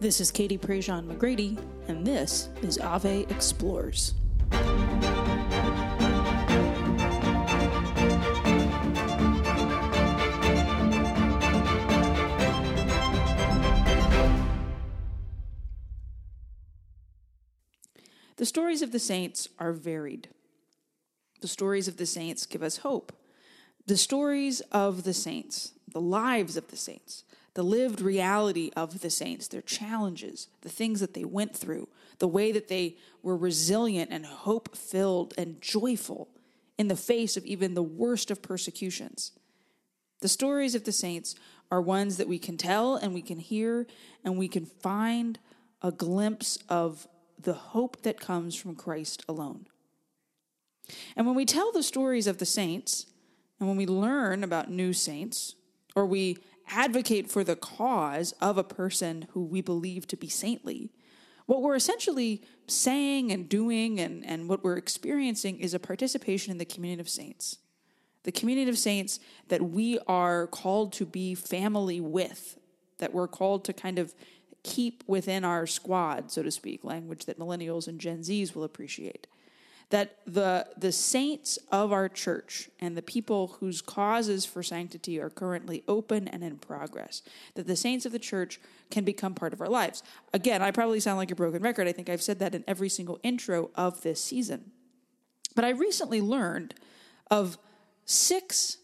This is Katie Prejean McGrady, and this is Ave Explores. The stories of the saints are varied. The stories of the saints give us hope. The stories of the saints, the lives of the saints, the lived reality of the saints, their challenges, the things that they went through, the way that they were resilient and hope filled and joyful in the face of even the worst of persecutions. The stories of the saints are ones that we can tell and we can hear and we can find a glimpse of the hope that comes from Christ alone. And when we tell the stories of the saints, and when we learn about new saints, or we advocate for the cause of a person who we believe to be saintly, what we're essentially saying and doing and, and what we're experiencing is a participation in the community of saints. The community of saints that we are called to be family with, that we're called to kind of keep within our squad, so to speak, language that millennials and Gen Zs will appreciate that the the saints of our church and the people whose causes for sanctity are currently open and in progress that the saints of the church can become part of our lives. Again i probably sound like a broken record. I think i've said that in every single intro of this season. But i recently learned of six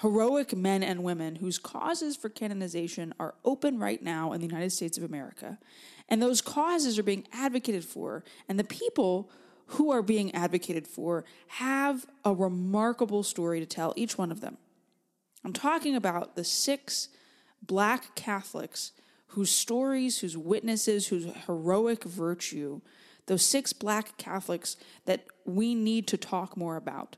heroic men and women whose causes for canonization are open right now in the united states of america and those causes are being advocated for and the people who are being advocated for have a remarkable story to tell, each one of them. I'm talking about the six black Catholics whose stories, whose witnesses, whose heroic virtue, those six black Catholics that we need to talk more about.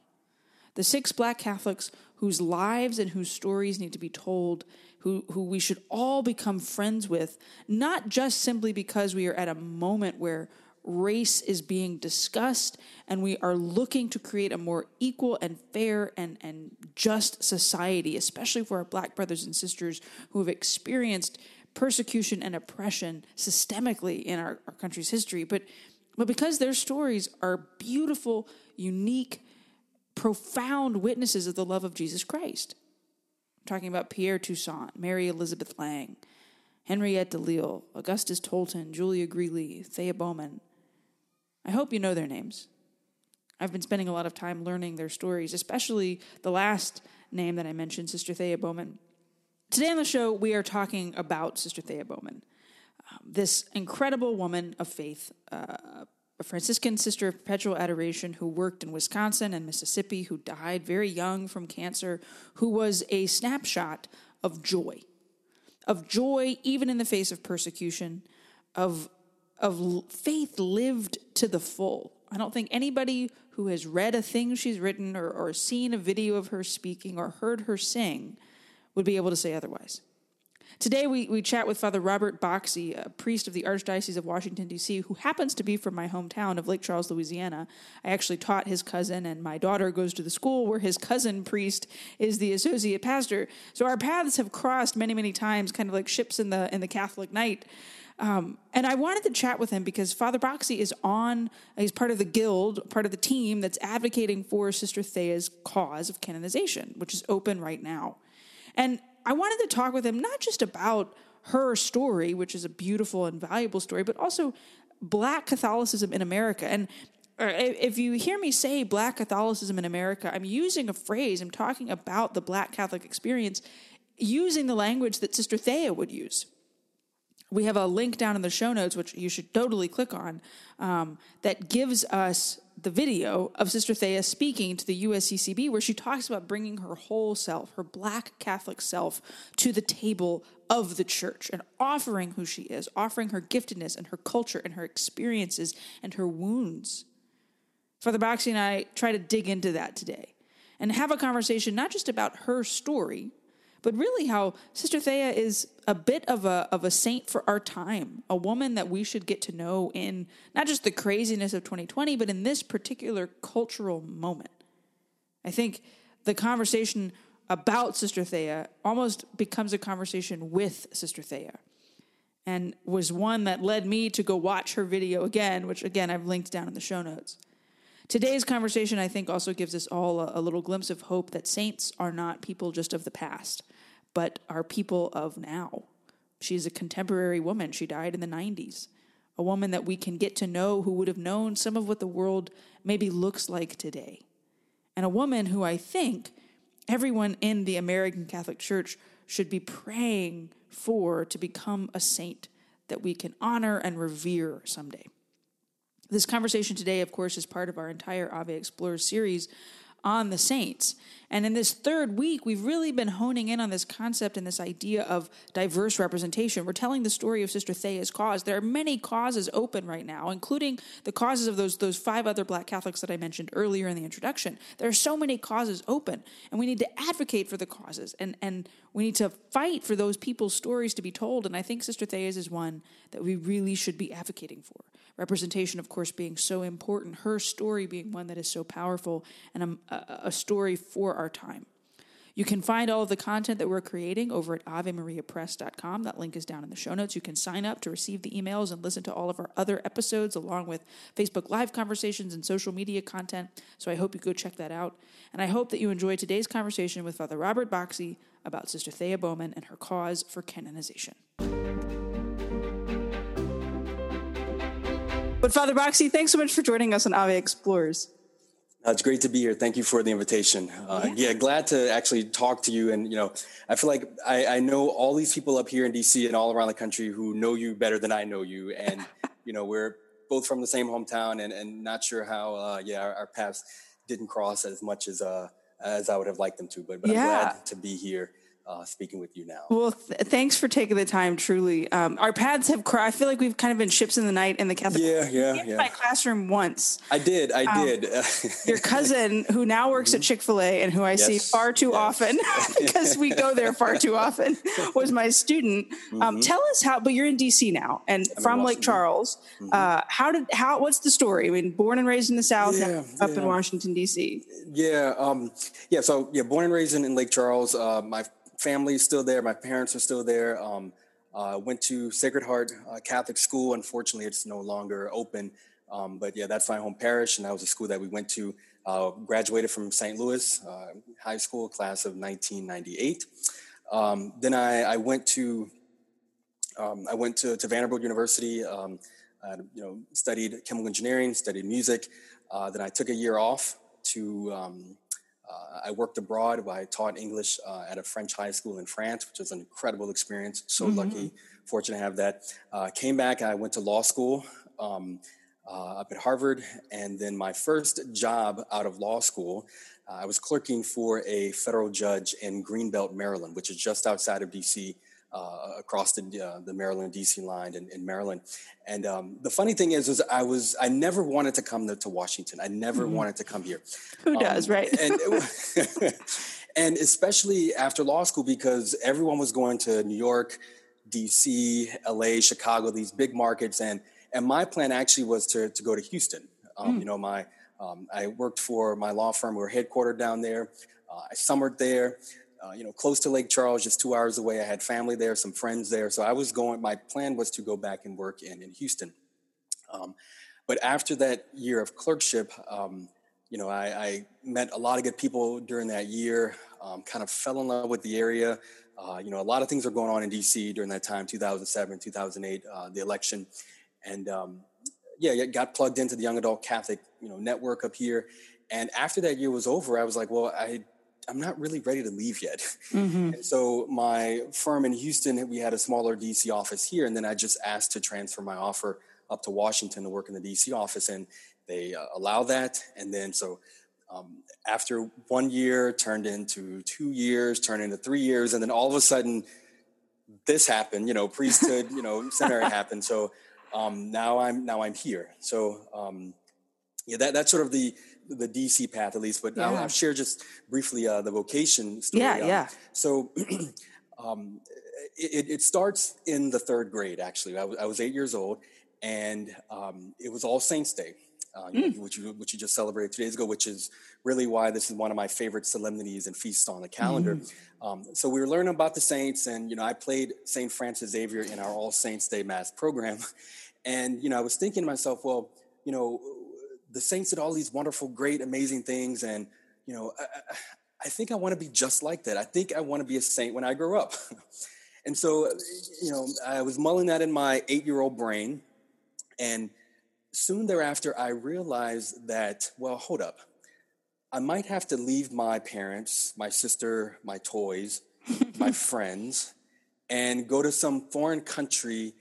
The six black Catholics whose lives and whose stories need to be told, who, who we should all become friends with, not just simply because we are at a moment where race is being discussed and we are looking to create a more equal and fair and, and just society, especially for our black brothers and sisters who have experienced persecution and oppression systemically in our, our country's history. But, but because their stories are beautiful, unique, profound witnesses of the love of Jesus Christ. I'm talking about Pierre Toussaint, Mary Elizabeth Lange, Henriette Delille, Augustus Tolton, Julia Greeley, Thea Bowman, I hope you know their names. I've been spending a lot of time learning their stories, especially the last name that I mentioned, Sister Thea Bowman. Today on the show, we are talking about Sister Thea Bowman, um, this incredible woman of faith, uh, a Franciscan sister of perpetual adoration who worked in Wisconsin and Mississippi, who died very young from cancer, who was a snapshot of joy, of joy even in the face of persecution, of of faith lived to the full. I don't think anybody who has read a thing she's written or, or seen a video of her speaking or heard her sing would be able to say otherwise. Today, we, we chat with Father Robert Boxie, a priest of the Archdiocese of Washington, D.C., who happens to be from my hometown of Lake Charles, Louisiana. I actually taught his cousin, and my daughter goes to the school where his cousin priest is the associate pastor. So our paths have crossed many, many times, kind of like ships in the, in the Catholic night. Um, and I wanted to chat with him because Father Boxie is on, he's part of the guild, part of the team that's advocating for Sister Thea's cause of canonization, which is open right now. And I wanted to talk with him not just about her story, which is a beautiful and valuable story, but also Black Catholicism in America. And uh, if you hear me say Black Catholicism in America, I'm using a phrase, I'm talking about the Black Catholic experience using the language that Sister Thea would use we have a link down in the show notes, which you should totally click on, um, that gives us the video of Sister Thea speaking to the USCCB, where she talks about bringing her whole self, her black Catholic self, to the table of the church and offering who she is, offering her giftedness and her culture and her experiences and her wounds. Father Boxie and I try to dig into that today and have a conversation not just about her story, but really how Sister Thea is a bit of a of a saint for our time, a woman that we should get to know in not just the craziness of 2020, but in this particular cultural moment. I think the conversation about Sister Thea almost becomes a conversation with Sister Thea. and was one that led me to go watch her video again, which again I've linked down in the show notes. Today's conversation, I think, also gives us all a, a, little glimpse of hope that saints are not people just of the past, but are people of now. She's a contemporary woman. She died in the 90s. A woman that we can get to know who would have known some of what the world maybe looks like today. And a woman who I think everyone in the American Catholic Church should be praying for to become a saint that we can honor and revere someday. This conversation today, of course, is part of our entire Ave Explores series on the saints. And in this third week, we've really been honing in on this concept and this idea of diverse representation. We're telling the story of Sister Thea's cause. There are many causes open right now, including the causes of those, those five other black Catholics that I mentioned earlier in the introduction. There are so many causes open, and we need to advocate for the causes and, and we need to fight for those people's stories to be told. And I think Sister Thea's is one that we really should be advocating for. Representation, of course, being so important, her story being one that is so powerful and a, a story for our time. You can find all of the content that we're creating over at AveMariaPress.com. That link is down in the show notes. You can sign up to receive the emails and listen to all of our other episodes, along with Facebook Live conversations and social media content. So I hope you go check that out. And I hope that you enjoy today's conversation with Father Robert Boxie about Sister Thea Bowman and her cause for canonization. But Father Boxie, thanks so much for joining us on Ave Explores. Uh, it's great to be here. Thank you for the invitation. Uh, yeah. yeah. glad to actually talk to you. And, you know, I feel like I, I, know all these people up here in DC and all around the country who know you better than I know you. And, you know, we're both from the same hometown and, and not sure how, uh, yeah, our, our, paths didn't cross as much as, uh, as I would have liked them to. But, but yeah. I'm glad to be here uh, speaking with you now. Well, th- thanks for taking the time. Truly, um, our paths have crossed. I feel like we've kind of been ships in the night in the Catholic. Yeah, yeah, yeah. My classroom once. I did. I um, did. your cousin, who now works mm-hmm. at Chick Fil A and who I yes, see far too yes. often because we go there far too often, was my student. Um, mm-hmm. tell us how. But you're in DC now, and I'm from Lake Charles. Mm-hmm. Uh, how did how? What's the story? I mean, born and raised in the South, yeah, up yeah. in Washington D.C. Yeah, um, yeah. So yeah, born and raised in, in Lake Charles. Uh, my family is still there. My parents are still there. Um, uh, went to Sacred Heart uh, Catholic School. Unfortunately, it's no longer open. Um, but yeah, that's my home parish, and that was a school that we went to. Uh, graduated from St. Louis uh, High School, class of 1998. Um, then I, I, went to um, I went to, to Vanderbilt University. Um, I, you know, studied chemical engineering, studied music. Uh, then I took a year off to um, uh, I worked abroad. I taught English uh, at a French high school in France, which was an incredible experience. So mm-hmm. lucky, fortunate to have that. Uh, came back. I went to law school um, uh, up at Harvard, and then my first job out of law school, uh, I was clerking for a federal judge in Greenbelt, Maryland, which is just outside of D.C uh, across the, uh, the Maryland DC line in, in Maryland. And um, the funny thing is, is I was I never wanted to come to, to Washington. I never mm-hmm. wanted to come here. Who um, does, right? and, and especially after law school, because everyone was going to New York, DC, LA, Chicago, these big markets, and and my plan actually was to to go to Houston. Um, mm. You know, my um, I worked for my law firm. We were headquartered down there. Uh, I summered there uh, you know, close to Lake Charles, just two hours away. I had family there, some friends there. So I was going, my plan was to go back and work in, in Houston. Um, but after that year of clerkship, um, you know, I, I, met a lot of good people during that year, um, kind of fell in love with the area. Uh, you know, a lot of things were going on in DC during that time, 2007, 2008, uh, the election. And um, yeah, got plugged into the Young Adult Catholic, you know, network up here. And after that year was over, I was like, well, I I'm not really ready to leave yet. Mm-hmm. And so my firm in Houston, we had a smaller DC office here, and then I just asked to transfer my offer up to Washington to work in the DC office, and they uh, allow that. And then so um, after one year turned into two years, turned into three years, and then all of a sudden this happened. You know, priesthood, you know, seminary happened. So um, now I'm now I'm here. So um, yeah, that that's sort of the the DC path at least, but yeah. I'll, I'll, share just briefly uh, the vocation story. Yeah, um, yeah. So um, it, it, starts in the third grade, actually. I, w- I was eight years old, and um, it was All Saints Day. uh, mm. which, you, which you just celebrated two days ago, which is really why this is one of my favorite solemnities and feasts on the calendar. Mm. Um, so we were learning about the saints, and you know, I played Saint Francis Xavier in our All Saints Day Mass program, and you know, I was thinking to myself, well, you know, the saints did all these wonderful, great, amazing things, and you know, I, I think I want to be just like that. I think I want to be a saint when I grow up. and so, you know, I was mulling that in my eight-year-old brain, and soon thereafter, I realized that, well, hold up. I might have to leave my parents, my sister, my toys, my friends, and go to some foreign country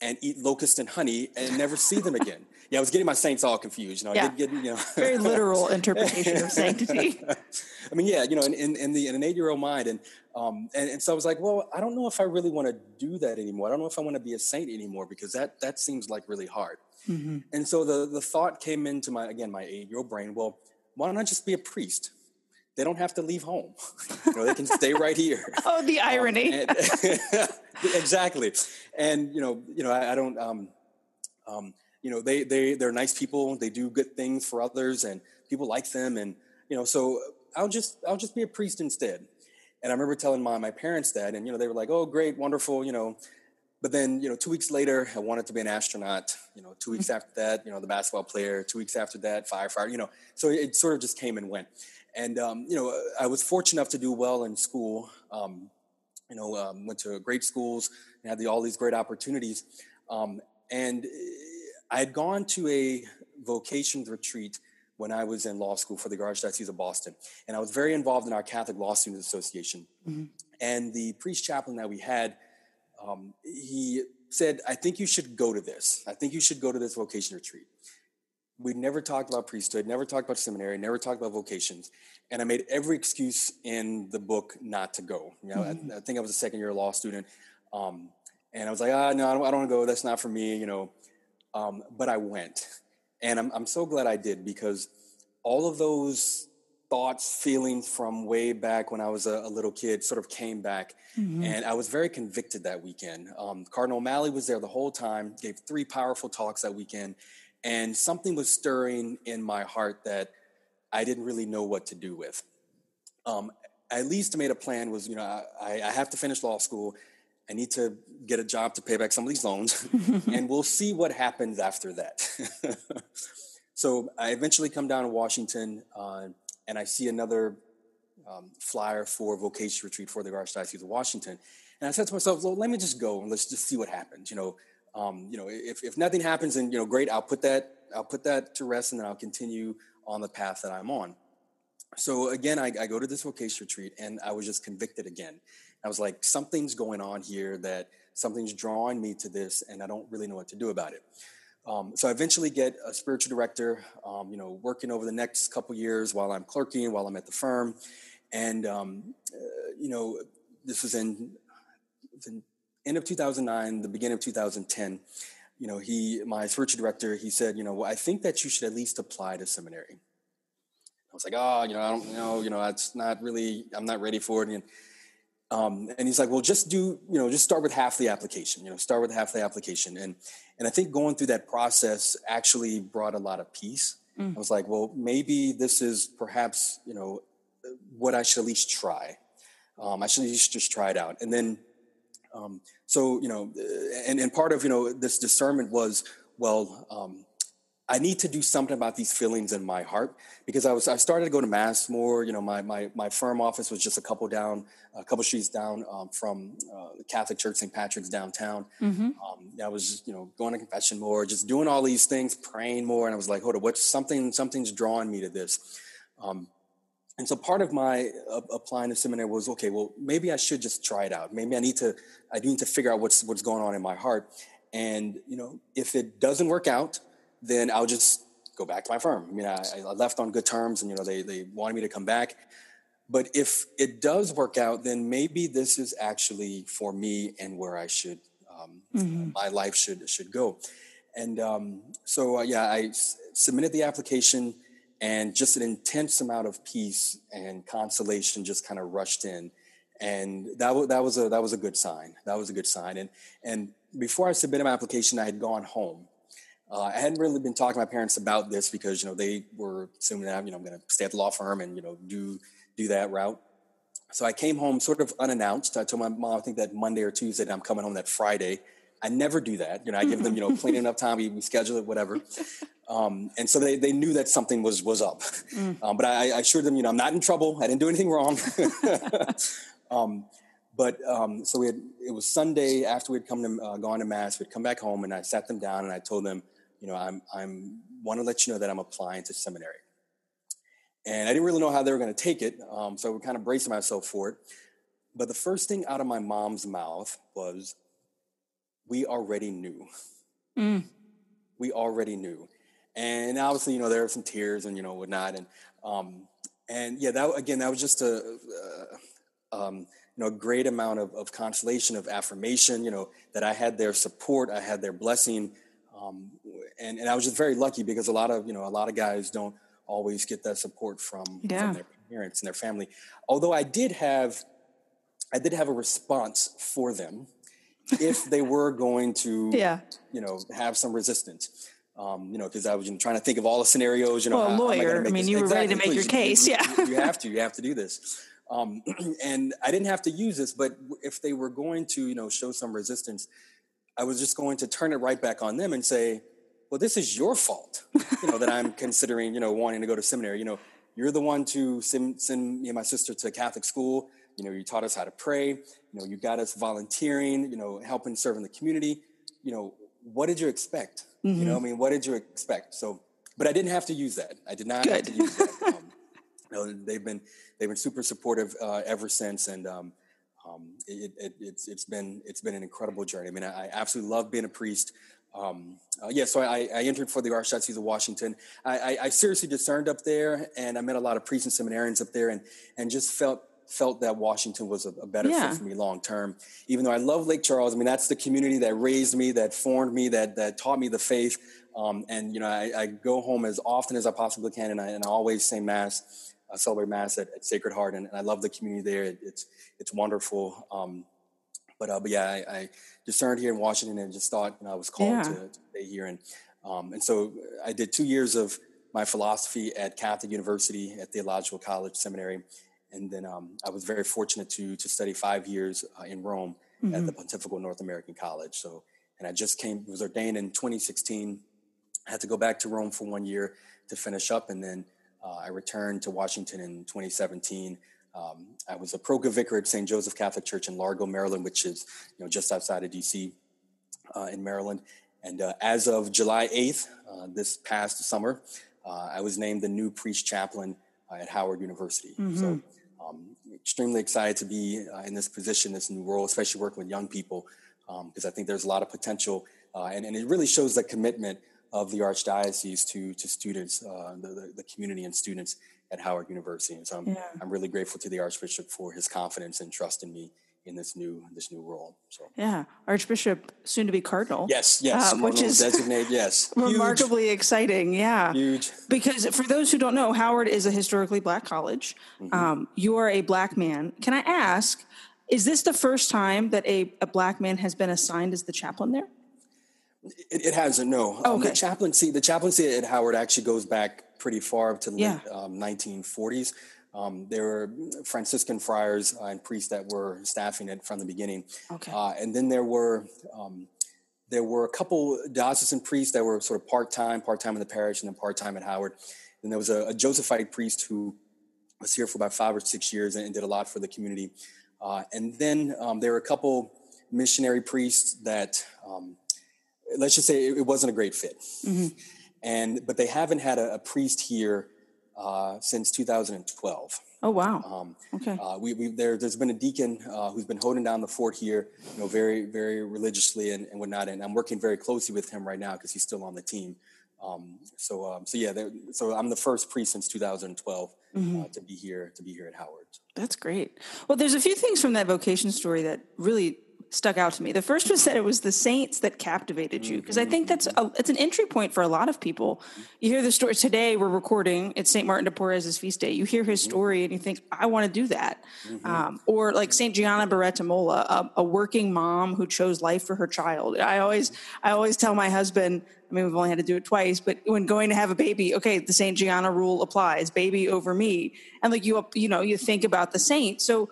and eat locust and honey and never see them again. Yeah, I was getting my saints all confused. You know, yeah. I did get, you know, very literal interpretation of sanctity. I mean, yeah, you know, in, in, in the in an eight year old mind, and um, and, and so I was like, well, I don't know if I really want to do that anymore. I don't know if I want to be a saint anymore because that that seems like really hard. Mm-hmm. And so the the thought came into my again my eight year old brain. Well, why don't I just be a priest? They don't have to leave home. you know, they can stay right here. Oh, the um, irony! Um, and, exactly. And you know, you know, I, I don't. Um, um, you know, they they they're nice people. They do good things for others, and people like them. And you know, so I'll just I'll just be a priest instead. And I remember telling my my parents that, and you know, they were like, "Oh, great, wonderful," you know. But then, you know, two weeks later, I wanted to be an astronaut. You know, two weeks after that, you know, the basketball player. Two weeks after that, firefighter. You know, so it sort of just came and went. And um, you know, I was fortunate enough to do well in school. Um, you know, um, went to great schools and had the, all these great opportunities. Um, and I had gone to a vocation retreat when I was in law school for the Archdiocese of Boston, and I was very involved in our Catholic Law Students Association. Mm-hmm. And the priest chaplain that we had, um, he said, "I think you should go to this. I think you should go to this vocation retreat." we never talked about priesthood, never talked about seminary, never talked about vocations. And I made every excuse in the book not to go. You know, mm-hmm. I, I, think I was a second year law student. Um, and I was like, ah, no, I don't, I don't want to go. That's not for me, you know. Um, but I went. And I'm, I'm so glad I did because all of those thoughts, feelings from way back when I was a, a little kid sort of came back. Mm-hmm. And I was very convicted that weekend. Um, Cardinal O'Malley was there the whole time, gave three powerful talks that weekend and something was stirring in my heart that I didn't really know what to do with. Um, I at least made a plan was, you know, I, I have to finish law school. I need to get a job to pay back some of these loans, and we'll see what happens after that. so I eventually come down to Washington, uh, and I see another um, flyer for vocation retreat for the Archdiocese of Washington. And I said to myself, well, let me just go and let's just see what happens. You know, um, you know, if, if nothing happens, then you know, great. I'll put that I'll put that to rest, and then I'll continue on the path that I'm on. So again, I, I go to this vocation retreat, and I was just convicted again. I was like, something's going on here that something's drawing me to this, and I don't really know what to do about it. Um, so I eventually get a spiritual director, um, you know, working over the next couple years while I'm clerking, while I'm at the firm, and um, uh, you know, this was in, the end of 2009, the beginning of 2010, you know, he, my spiritual director, he said, you know, well, I think that you should at least apply to seminary. I was like, oh, you know, I don't know, you know, that's not really, I'm not ready for it. And, um, and he's like, well, just do, you know, just start with half the application, you know, start with half the application. And, and I think going through that process actually brought a lot of peace. Mm. I was like, well, maybe this is perhaps, you know, what I should at least try. Um, I should at least just try it out. And then um, so, you know, and, and part of, you know, this discernment was, well, um, I need to do something about these feelings in my heart because I was I started to go to mass more. You know, my my my firm office was just a couple down, a couple streets down um, from uh, the Catholic Church St. Patrick's downtown. Mm-hmm. Um, I was you know going to confession more, just doing all these things, praying more, and I was like, hold on, what's something something's drawing me to this. Um, and so part of my uh, applying to seminary was okay. Well, maybe I should just try it out. Maybe I need to. I need to figure out what's what's going on in my heart. And you know, if it doesn't work out, then I'll just go back to my firm. I mean, I, I left on good terms, and you know, they they wanted me to come back. But if it does work out, then maybe this is actually for me and where I should, um, mm-hmm. my life should should go. And um, so, uh, yeah, I s- submitted the application and just an intense amount of peace and consolation just kind of rushed in and that was that was a that was a good sign that was a good sign and and before i submitted my application i had gone home Uh, I hadn't really been talking to my parents about this because you know they were assuming that you know I'm going to stay at the law firm and you know do do that route. So I came home sort of unannounced. I told my mom I think that Monday or Tuesday that I'm coming home that Friday. I never do that. You know, I give them you know plenty enough time. We, we schedule it, whatever. Um, and so they, they knew that something was was up. Mm. Um, but I, I, assured them, you know, I'm not in trouble. I didn't do anything wrong. um, but um, so we had it was Sunday after we'd come to uh, gone to mass. We'd come back home, and I sat them down and I told them, you know, I'm I'm want to let you know that I'm applying to seminary. And I didn't really know how they were going to take it, um, so I was kind of bracing myself for it. But the first thing out of my mom's mouth was, "We already knew. Mm. We already knew." And obviously, you know, there were some tears and you know whatnot, and um, and yeah, that again, that was just a, uh, um, you know, a great amount of, of consolation, of affirmation. You know, that I had their support, I had their blessing, um, and and I was just very lucky because a lot of you know a lot of guys don't always get that support from, yeah. from their parents and their family. Although I did have, I did have a response for them if they were going to, yeah. you know, have some resistance. Um, you know, because I was trying to think of all the scenarios. You know, well, a lawyer. I, I mean, this? you were exactly, ready to make please. your case. You, yeah, you, you have to. You have to do this. Um, and I didn't have to use this, but if they were going to, you know, show some resistance, I was just going to turn it right back on them and say, well, this is your fault, you know, that I'm considering, you know, wanting to go to seminary. You know, you're the one to send, send me and my sister to Catholic school. You know, you taught us how to pray. You know, you got us volunteering, you know, helping serve in the community. You know, what did you expect? Mm-hmm. You know, I mean, what did you expect? So, but I didn't have to use that. I did not Good. have to use that. Um, you know, they've been they've been super supportive uh, ever since, and um, um, it, it, it's it's been it's been an incredible journey. I mean, I, I absolutely love being a priest. Um, uh, yeah, so I, I, entered for the Archdiocese of Washington. I, I, I, seriously discerned up there, and I met a lot of priests and seminarians up there, and and just felt felt that Washington was a, a better yeah. fit for me long term. Even though I love Lake Charles, I mean that's the community that raised me, that formed me, that that taught me the faith. Um, and you know, I, I, go home as often as I possibly can, and I, and I always say mass, uh, celebrate mass at, at, Sacred Heart, and, and, I love the community there. It, it's it's wonderful. Um, but uh, but yeah, I, I, discerned here in Washington and just thought you know I was called yeah. to, to, stay here, and um, and so I did two years of my philosophy at Catholic University at Theological College Seminary, and then um, I was very fortunate to to study five years uh, in Rome mm-hmm. at the Pontifical North American College. So and I just came was ordained in 2016. I had to go back to Rome for one year to finish up, and then uh, I returned to Washington in 2017 um, I was a provicar vicar at St. Joseph Catholic Church in Largo, Maryland, which is you know just outside of DC uh, in Maryland. And uh, as of July 8th, uh, this past summer, uh, I was named the new priest chaplain uh, at Howard University. Mm-hmm. So, um, extremely excited to be uh, in this position, this new role, especially working with young people, because um, I think there's a lot of potential, and, and it really shows the commitment of the archdiocese to to students, the, the, the community and students at Howard University. And so I'm, yeah. I'm really grateful to the Archbishop for his confidence and trust in me in this new this new role. So yeah, Archbishop, soon to be Cardinal. Yes, yes, uh, which is designate. Yes, remarkably Huge. exciting. Yeah, huge. Because for those who don't know, Howard is a historically black college. Mm-hmm. Um, you are a black man. Can I ask? Is this the first time that a, a black man has been assigned as the chaplain there? It, it hasn't. No. Oh, okay. Um, the chaplaincy, the chaplaincy at Howard actually goes back pretty far up to the yeah. um, 1940s. Um, there were Franciscan friars uh, and priests that were staffing it from the beginning. Okay. Uh, and then there were um, there were a couple diocesan priests that were sort of part time, part time in the parish, and then part time at Howard. And there was a, a, Josephite priest who was here for about five or six years and, and did a lot for the community. Uh, and then um, there were a couple missionary priests that, um, let's just say, it, it, wasn't a great fit. Mm-hmm and but they haven't had a, a priest here uh, since 2012. Oh wow! Um, okay. Uh, we, we there, has been a deacon uh, who's been holding down the fort here, you know, very very religiously and, and whatnot. And I'm working very closely with him right now because he's still on the team. Um, so um, so yeah, so I'm the first priest since 2012 mm-hmm. Uh, to be here to be here at Howard. That's great. Well, there's a few things from that vocation story that really stuck out to me. The first was that it was the saints that captivated you because I think mm-hmm. that's a, it's an entry point for a lot of people. You hear the story today. We're recording. It's Saint Martin de Porres' feast day. You hear his mm-hmm. story and you think, I want to do that. Mm-hmm. Um, or like Saint Gianna Beretta Molla, a, a working mom who chose life for her child. I always I always tell my husband. I mean, we've only had to do it twice, but when going to have a baby, okay, the Saint Gianna rule applies: baby over me. And like you, you know, you think about the saint. So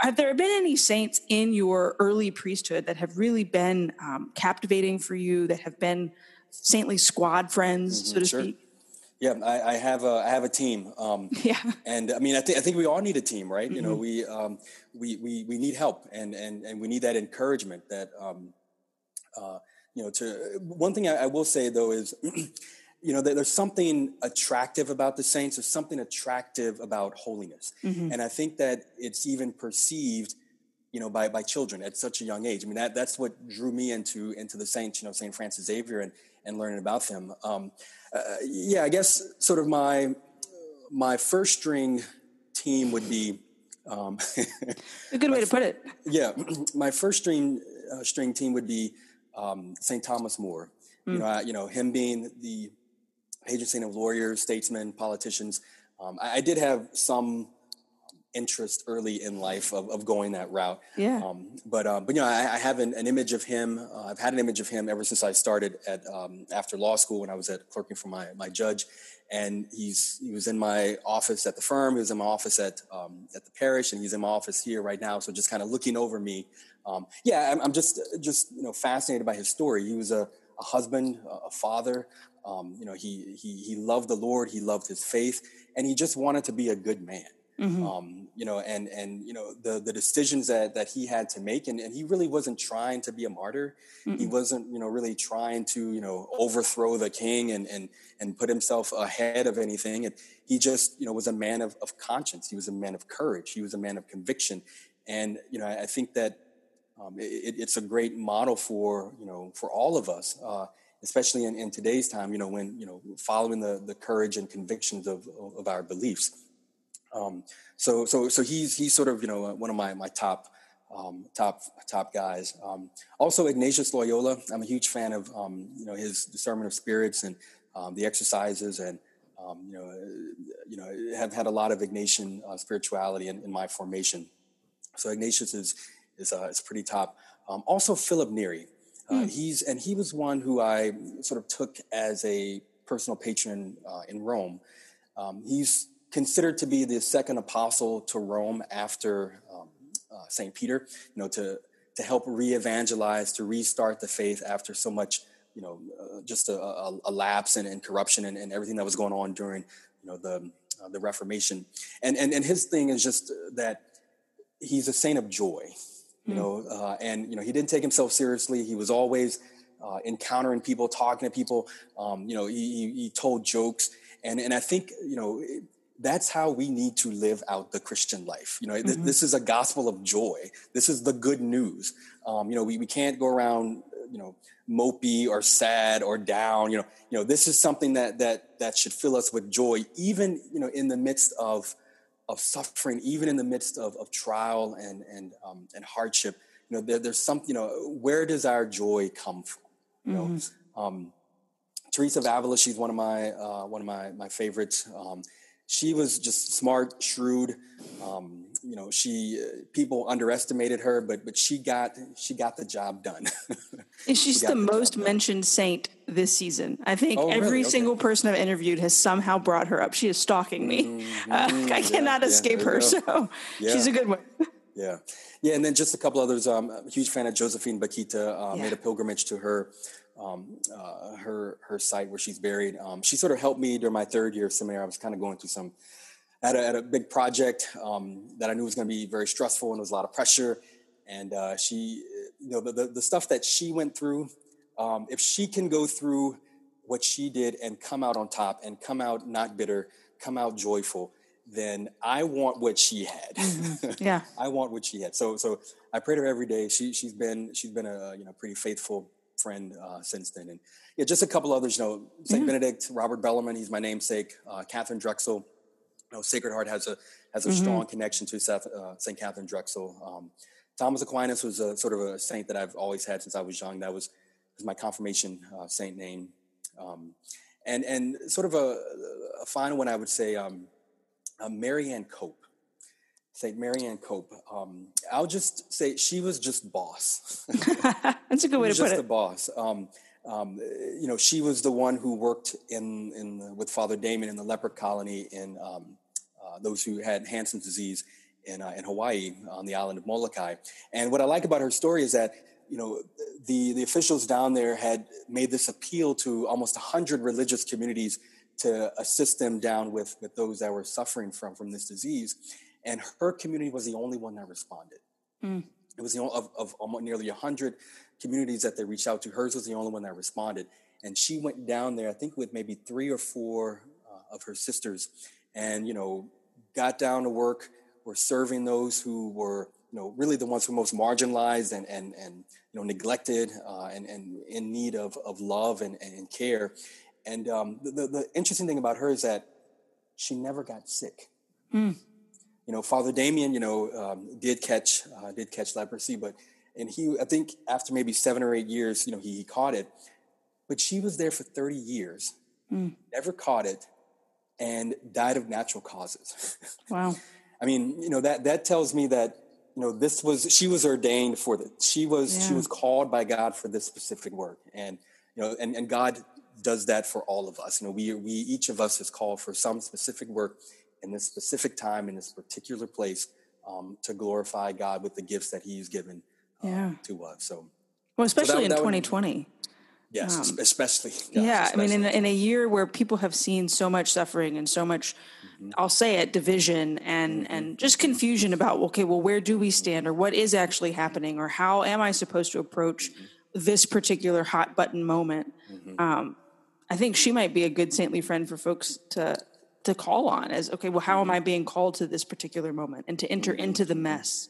have there been any saints in your early priesthood that have really been um, captivating for you that have been saintly squad friends mm-hmm, so to sure. speak yeah I, I, have a i have a team um, yeah and i mean i think i think we all need a team right mm-hmm. you know mm-hmm. we um, we, we we need help and and and we need that encouragement that um, uh, you know to one thing I, I will say though is you know, there's something attractive about the saints. There's something attractive about holiness, mm-hmm. and I think that it's even perceived, you know, by by children at such a young age. I mean, that that's what drew me into into the saints. You know, Saint Francis Xavier and and learning about them. Um, uh, yeah, I guess sort of my my first string team would be. Um, a good way to put it. Yeah, my first string uh, string team would be um, Saint Thomas More. Mm. You know, I, you know him being the saint of lawyers, statesmen, politicians. Um, I, I, did have some interest early in life of, of going that route. Yeah. Um, but um, but you know, I, I have an, an, image of him. Uh, I've had an image of him ever since I started at um, after law school when I was at clerking for my my judge, and he's he was in my office at the firm. He was in my office at um, at the parish, and he's in my office here right now. So just kind of looking over me. Um, yeah, I'm, I'm, just just you know fascinated by his story. He was a, a husband, a father, um, you know, he, he, he loved the Lord, he loved his faith, and he just wanted to be a good man. Mm-hmm. Um, you know, and, and, you know, the, the decisions that, that he had to make, and, and he really wasn't trying to be a martyr. mm He wasn't, you know, really trying to, you know, overthrow the king and, and, and put himself ahead of anything. And he just, you know, was a man of, of conscience. He was a man of courage. He was a man of conviction. And, you know, I, I think that um, it, it's a great model for, you know, for all of us. Uh, especially in, in today's time, you know, when, you know, following the, the courage and convictions of, of our beliefs. Um, so, so, so he's, he's sort of, you know, one of my, my top, um, top, top guys. Um, also Ignatius Loyola. I'm a huge fan of, um, you know, his discernment of spirits and um, the exercises and, um, you know, you know, have had a lot of Ignatian uh, spirituality in, in, my formation. So Ignatius is, is, uh, is pretty top. also Philip Neri. Uh, hmm. he's and he was one who I sort of took as a personal patron uh, in Rome. Um, he's considered to be the second apostle to Rome after um, uh, Saint Peter. You know, to to help re-evangelize, to restart the faith after so much, you know, uh, just a, a, a lapse and, and corruption and, and, everything that was going on during, you know, the uh, the Reformation. And and and his thing is just that he's a saint of joy you know, uh, and you know he didn't take himself seriously. He was always uh, encountering people, talking to people. Um, you know, he, he, told jokes, and and I think you know that's how we need to live out the Christian life. You know, mm-hmm. th- this is a gospel of joy. This is the good news. Um, you know, we, we can't go around you know mopey or sad or down. You know, you know this is something that that that should fill us with joy, even you know in the midst of of suffering, even in the midst of, of trial and and um, and hardship. You know, there, there's something. You know, where does our joy come from? You mm-hmm. know, um, Teresa of Avila, she's one of my uh, one of my my favorites. Um, she was just smart, shrewd. Um, you know, she uh, people underestimated her, but but she got she got the job done. and she's she the, the most mentioned saint this season. I think oh, every really? okay. single person I've interviewed has somehow brought her up. She is stalking me. Mm-hmm. Uh, I cannot yeah, escape her, so yeah. she's a good one. yeah, yeah, and then just a couple others. Um, a huge fan of Josephine Bakhita. Uh, made a pilgrimage to her um, uh, her her site where she's buried. Um, she sort of helped me during my third year of seminary. I was kind of going through some at a, at a big project um, that I knew was going to be very stressful and there was a lot of pressure. And uh, she, you know, the, the, the stuff that she went through. Um, if she can go through what she did and come out on top and come out not bitter, come out joyful, then I want what she had. Mm-hmm. Yeah, I want what she had. So so I pray to her every day. She she's been she's been a you know pretty faithful friend uh, since then. And yeah, just a couple others. You know, saint mm-hmm. Benedict, Robert Bellarmine. He's my namesake. Uh, Catherine Drexel. You know, Sacred Heart has a has a mm-hmm. strong connection to Seth, uh, Saint Catherine Drexel. Um, Thomas Aquinas was a sort of a saint that I've always had since I was young. That was, was my confirmation uh, saint name. Um, and, and sort of a, a final one, I would say, um, uh, Marianne Cope. St. Marianne Cope. Um, I'll just say she was just boss. That's a good way to put just it. the boss. Um, um, you know, she was the one who worked in, in the, with Father Damien in the leper colony in um, uh, those who had Hansen's disease in, uh, in Hawaii on the island of Molokai. And what I like about her story is that you know the the officials down there had made this appeal to almost 100 religious communities to assist them down with with those that were suffering from from this disease and her community was the only one that responded. Mm. it was the only of, of almost nearly 100 communities that they reached out to. Hers was the only one that responded. And she went down there i think with maybe three or four uh, of her sisters and you know got down to work were serving those who were you know really the ones who were most marginalized and and and you know neglected uh, and and in need of of love and and care. And um, the, the interesting thing about her is that she never got sick. Mm. You know, Father Damien, you know, um, did catch uh, did catch leprosy, but and he, I think, after maybe seven or eight years, you know, he, he caught it. But she was there for thirty years, Mm. never caught it, and died of natural causes. Wow. I mean, you know that that tells me that you know this was she was ordained for this. She was she was called by God for this specific work, and you know, and and God does that for all of us. You know, we we each of us is called for some specific work in this specific time in this particular place um, to glorify God with the gifts that He's given um, Yeah. to us. So Well, especially in that would- 2020. yes, es- especially Yeah, I mean, in, especially. in a year where people have seen so much suffering and so much, Mm-hmm. I'll say it, division and and just confusion about okay, well, where do we stand, or what is actually happening, or how am I supposed to approach Mm-hmm. this particular hot button moment? Mm-hmm. Um, I think she might be a good saintly friend for folks to to call on as okay, well, how am Mm-hmm. I being called to this particular moment and to enter into the mess?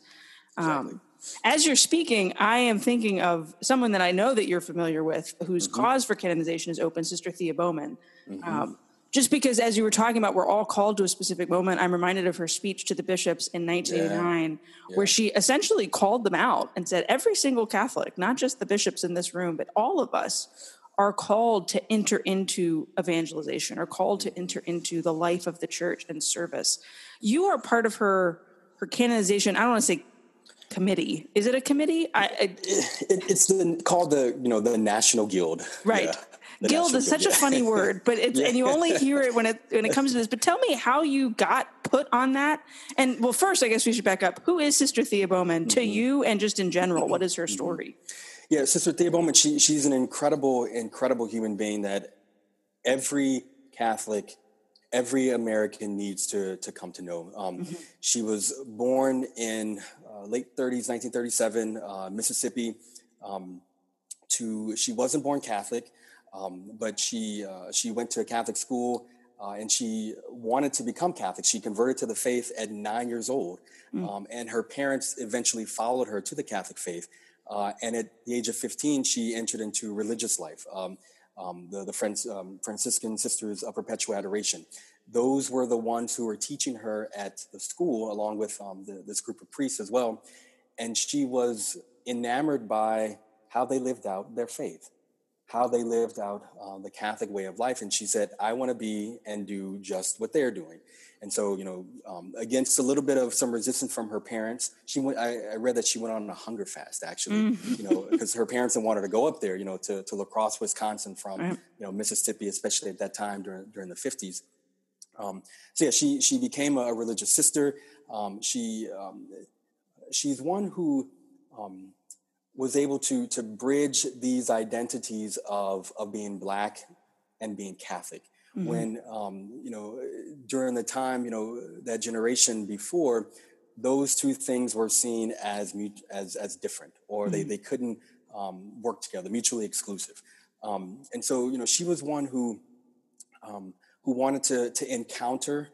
Um, as you're speaking, I am thinking of someone that I know that you're familiar with, whose Mm-hmm. cause for canonization is open, Sister Thea Bowman. Um, just because, as you were talking about, we're all called to a specific moment, I'm reminded of her speech to the bishops in 1989, where she essentially called them out and said, Every single Catholic, not just the bishops in this room, but all of us, are called to enter into evangelization, are called to enter into the life of the church and service. You are part of her her canonization. I don't want to say committee. Is it a committee? I, I it, it's the, called the you know the National Guild. right. Yeah, the Guild National is such a funny word, but it's and you only hear it when it when it comes to this. But tell me how you got put on that. And well, first, I guess we should back up. Who is Sister Thea Bowman to Mm-hmm. you, and just in general, what is her story? Yeah, Sister Thea Bowman, she, she's an incredible, incredible human being that every Catholic, every American needs to, to come to know. Um, She was born in uh, late 30s, 1937, uh, Mississippi. Um, to she wasn't born Catholic, um, but she uh, she went to a Catholic school uh, and she wanted to become Catholic. She converted to the faith at nine years old, um, and her parents eventually followed her to the Catholic faith. Uh, and at the age of 15, she entered into religious life. Um, um, the the um, Franciscan Sisters of Perpetual Adoration. Those were the ones who were teaching her at the school, along with um, the, this group of priests as well. And she was enamored by how they lived out their faith, how they lived out uh, the Catholic way of life. And she said, I want to be and do just what they're doing. And so, you know, um, against a little bit of some resistance from her parents, she went. I, I read that she went on a hunger fast, actually, you know, because her parents didn't want her to go up there, you know, to, to La Crosse, Wisconsin, from Right. you know Mississippi, especially at that time during during the fifties. Um, so yeah, she she became a religious sister. Um, she um, she's one who um, was able to to bridge these identities of of being black and being Catholic. When um, you know during the time you know that generation before, those two things were seen as as as different, or they they couldn't um, work together, mutually exclusive. Um, and so you know she was one who um, who wanted to to encounter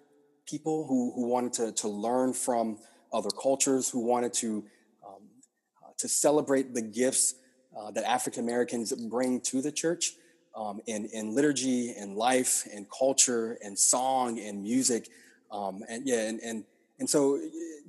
people, who who wanted to to learn from other cultures, who wanted to to celebrate the gifts uh, that African Americans bring to the church um, in in liturgy, and life, and culture, and song, and music, um, and yeah, and and and so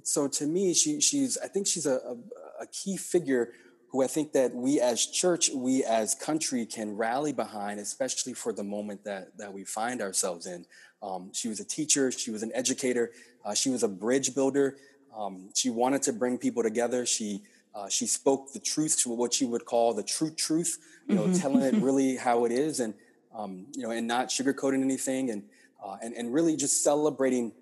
so to me, she she's I think she's a, a, a key figure who I think that we as church, we as country can rally behind, especially for the moment that, that we find ourselves in. Um, she was a teacher, she was an educator, uh, she was a bridge builder. Um, she wanted to bring people together. She uh, she spoke the truth to what she would call the true truth, you know, mm-hmm. telling it really how it is, and um, you know, and not sugarcoating anything, and uh, and and really just celebrating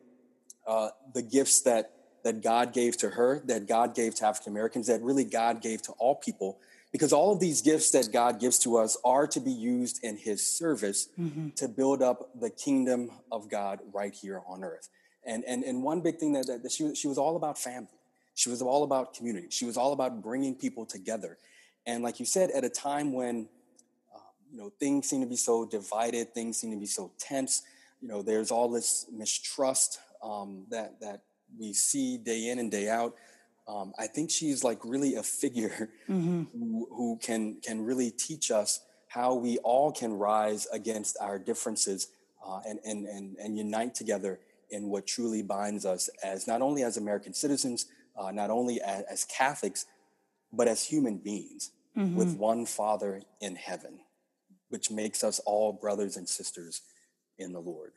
uh, the gifts that that God gave to her, that God gave to African Americans, that really God gave to all people. Because all of these gifts that God gives to us are to be used in His service mm-hmm. to build up the kingdom of God right here on earth. And and and one big thing that, that, that she she was all about family. She was all about community. She was all about bringing people together. And like you said, at a time when uh, you know things seem to be so divided, things seem to be so tense. You know, there's all this mistrust um, that that we see day in and day out. Um, I think she's like really a figure mm-hmm. who, who can can really teach us how we all can rise against our differences uh, and, and and and unite together in what truly binds us as not only as American citizens, uh, not only as, as, Catholics, but as human beings mm-hmm. with one Father in heaven, which makes us all brothers and sisters in the Lord.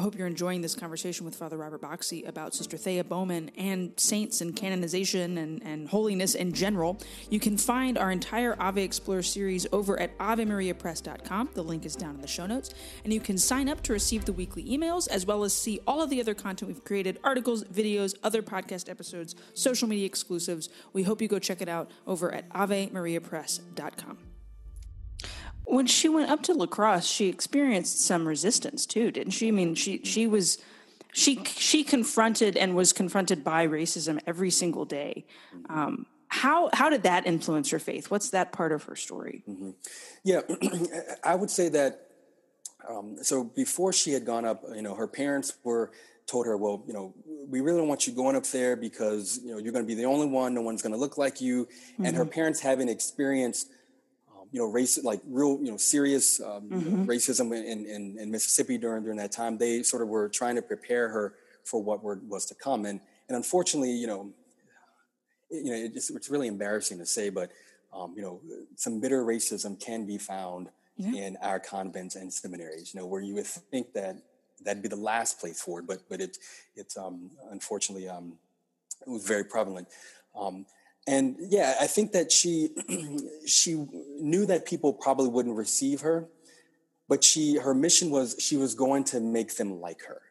I hope you're enjoying this conversation with Father Robert Boxie about Sister Thea Bowman and saints and canonization and, and holiness in general. You can find our entire Ave Explorer series over at AveMariaPress.com. The link is down in the show notes. And you can sign up to receive the weekly emails as well as see all of the other content we've created articles, videos, other podcast episodes, social media exclusives. We hope you go check it out over at AveMariaPress.com when she went up to La Crosse, she experienced some resistance too, didn't she? I mean, she she was she she confronted and was confronted by racism every single day. Um, how how did that influence her faith? What's that part of her story? Mm-hmm. Yeah, I would say that. Um, so before she had gone up, you know, her parents were told her, well, you know, we really don't want you going up there because you know you're going to be the only one. No one's going to look like you. Mm-hmm. And her mm-hmm. parents having experienced you know, race like real, you know, serious um, mm-hmm. racism in, in, in, Mississippi during during that time. They sort of were trying to prepare her for what were, was to come, and and unfortunately, you know, it, you know, it just, it's really embarrassing to say, but um, you know, some bitter racism can be found yeah. in our convents and seminaries. You know, where you would think that that'd be the last place for it, but but it it's um, unfortunately um, it was very prevalent. Um, and yeah, I think that she she knew that people probably wouldn't receive her, but she her mission was she was going to make them like her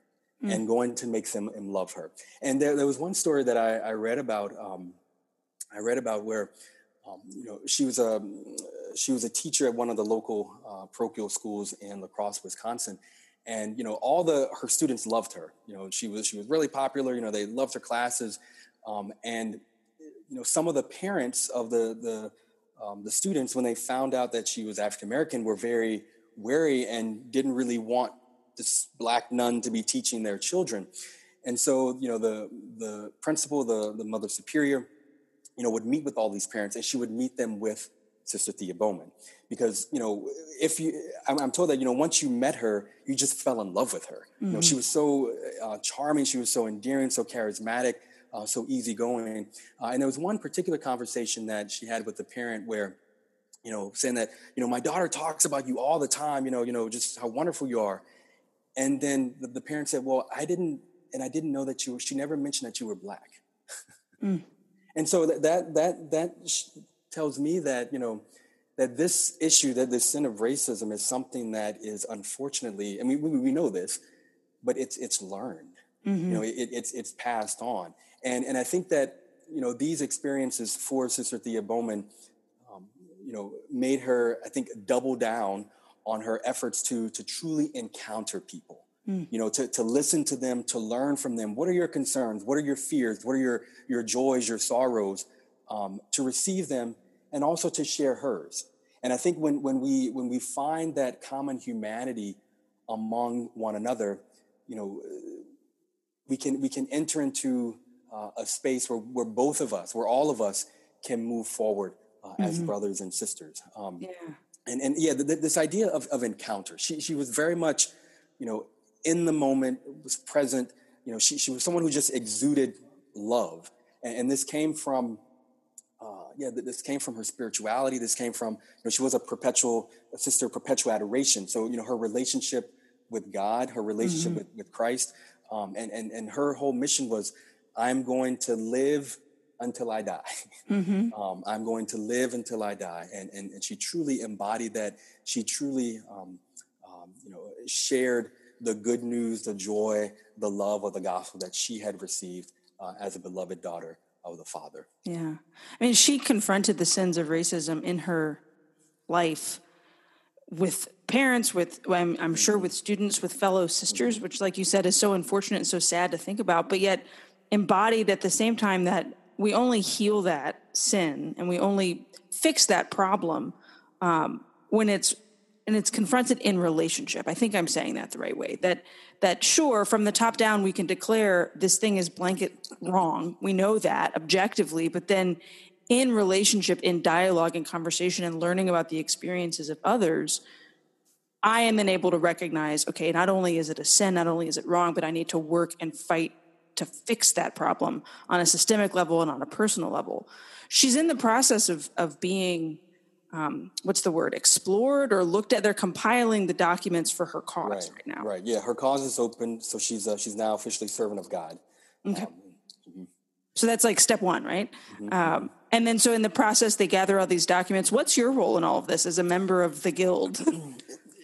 mm. and going to make them love her. And there, there was one story that I, I read about. Um, I read about where um, you know she was a she was a teacher at one of the local uh, parochial schools in La Crosse, Wisconsin, and you know all the her students loved her. You know she was she was really popular. You know they loved her classes, um, and you know, some of the parents of the the um, the students, when they found out that she was African American, were very wary and didn't really want this black nun to be teaching their children. And so, you know, the the principal, the the mother superior, you know, would meet with all these parents, and she would meet them with Sister Thea Bowman, because you know, if you, I'm, I'm told that you know, once you met her, you just fell in love with her. Mm-hmm. You know, she mm-hmm. was so uh, charming, she was so endearing, so charismatic uh, so easygoing. Uh, and there was one particular conversation that she had with the parent where, you know, saying that, you know, my daughter talks about you all the time, you know, you know, just how wonderful you are. And then the, the parent said, well, I didn't, and I didn't know that you were, she never mentioned that you were black. mm. And so that, that, that, that tells me that, you know, that this issue, that this sin of racism is something that is unfortunately, I mean, we, we know this, but it's, it's learned. Mm-hmm. You know, it, it's, it's passed on. And, and I think that, you know, these experiences for Sister Thea Bowman, um, you know, made her, I think, double down on her efforts to, to truly encounter people. Mm. You know, to, to listen to them, to learn from them. What are your concerns? What are your fears? What are your, your joys, your sorrows? Um, to receive them and also to share hers. And I think when, when, we, when we find that common humanity among one another, you know, we can, we can enter into uh, a space where, where both of us, where all of us can move forward uh, mm-hmm. as brothers and sisters. Um, yeah. And, and yeah, this idea of, of encounter, she, she was very much, you know, in the moment, was present. You know, she, she was someone who just exuded love. and, and this came from uh, yeah, this came from her spirituality. This came from, you know, she was a perpetual a sister of perpetual adoration. So, you know, her relationship with God, her relationship mm-hmm. with, with Christ, um, and, and, and her whole mission was, I'm going to live until I die. Mm-hmm. Um, I'm going to live until I die. And, and, and she truly embodied that. She truly, um, um, you know, shared the good news, the joy, the love of the gospel that she had received uh, as a beloved daughter of the Father. Yeah. I mean, she confronted the sins of racism in her life with parents, with, I'm, I'm sure, with students, with fellow sisters, mm-hmm. which, like you said, is so unfortunate and so sad to think about, but yet embodied at the same time that we only heal that sin and we only fix that problem um, when it's and it's confronted in relationship. I think I'm saying that the right way. That that sure, from the top down, we can declare this thing is blanket wrong. We know that objectively, but then in relationship, in dialogue and conversation, and learning about the experiences of others, I am then able to recognize, okay, not only is it a sin, not only is it wrong, but I need to work and fight to fix that problem on a systemic level and on a personal level. She's in the process of of being um, what's the word explored or looked at. They're compiling the documents for her cause right, right now. right. Yeah her cause is open so she's uh, she's now officially servant of god. Okay. Um, mm-hmm. so that's like step one right? Mm-hmm. um, and then so in the process they gather all these documents. What's your role in all of this as a member of the guild?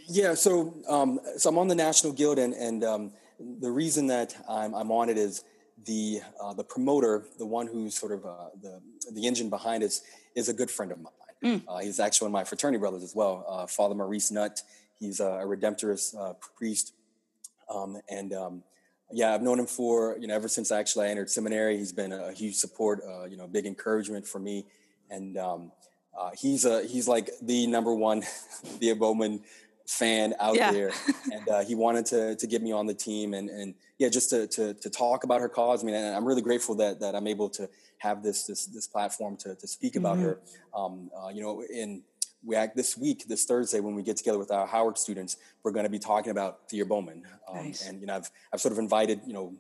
Yeah so um, so i'm on the national guild and and um, the reason that i'm, I'm on it is the uh, the promoter the one who's sort of uh, the the engine behind it is a good friend of mine Mm. Uh, he's actually one of my fraternity brothers as well, uh, Father Maurice Nutt. He's a, a Redemptorist uh, priest. Um, and um, yeah, I've known him for, you know, ever since actually I entered seminary. He's been a, huge support, uh, you know, big encouragement for me. And um, uh, he's a, he's like the number one Thea Bowman fan out yeah. there. And uh, he wanted to, to get me on the team and, and yeah, just to, to, to talk about her cause. I mean, I'm really grateful that, that I'm able to have this this this platform to to speak about mm-hmm. her. Um, uh, you know, in we act this week, this Thursday, when we get together with our Howard students, we're going to be talking about Thea Bowman. Um, nice. And you know, I've I've sort of invited you know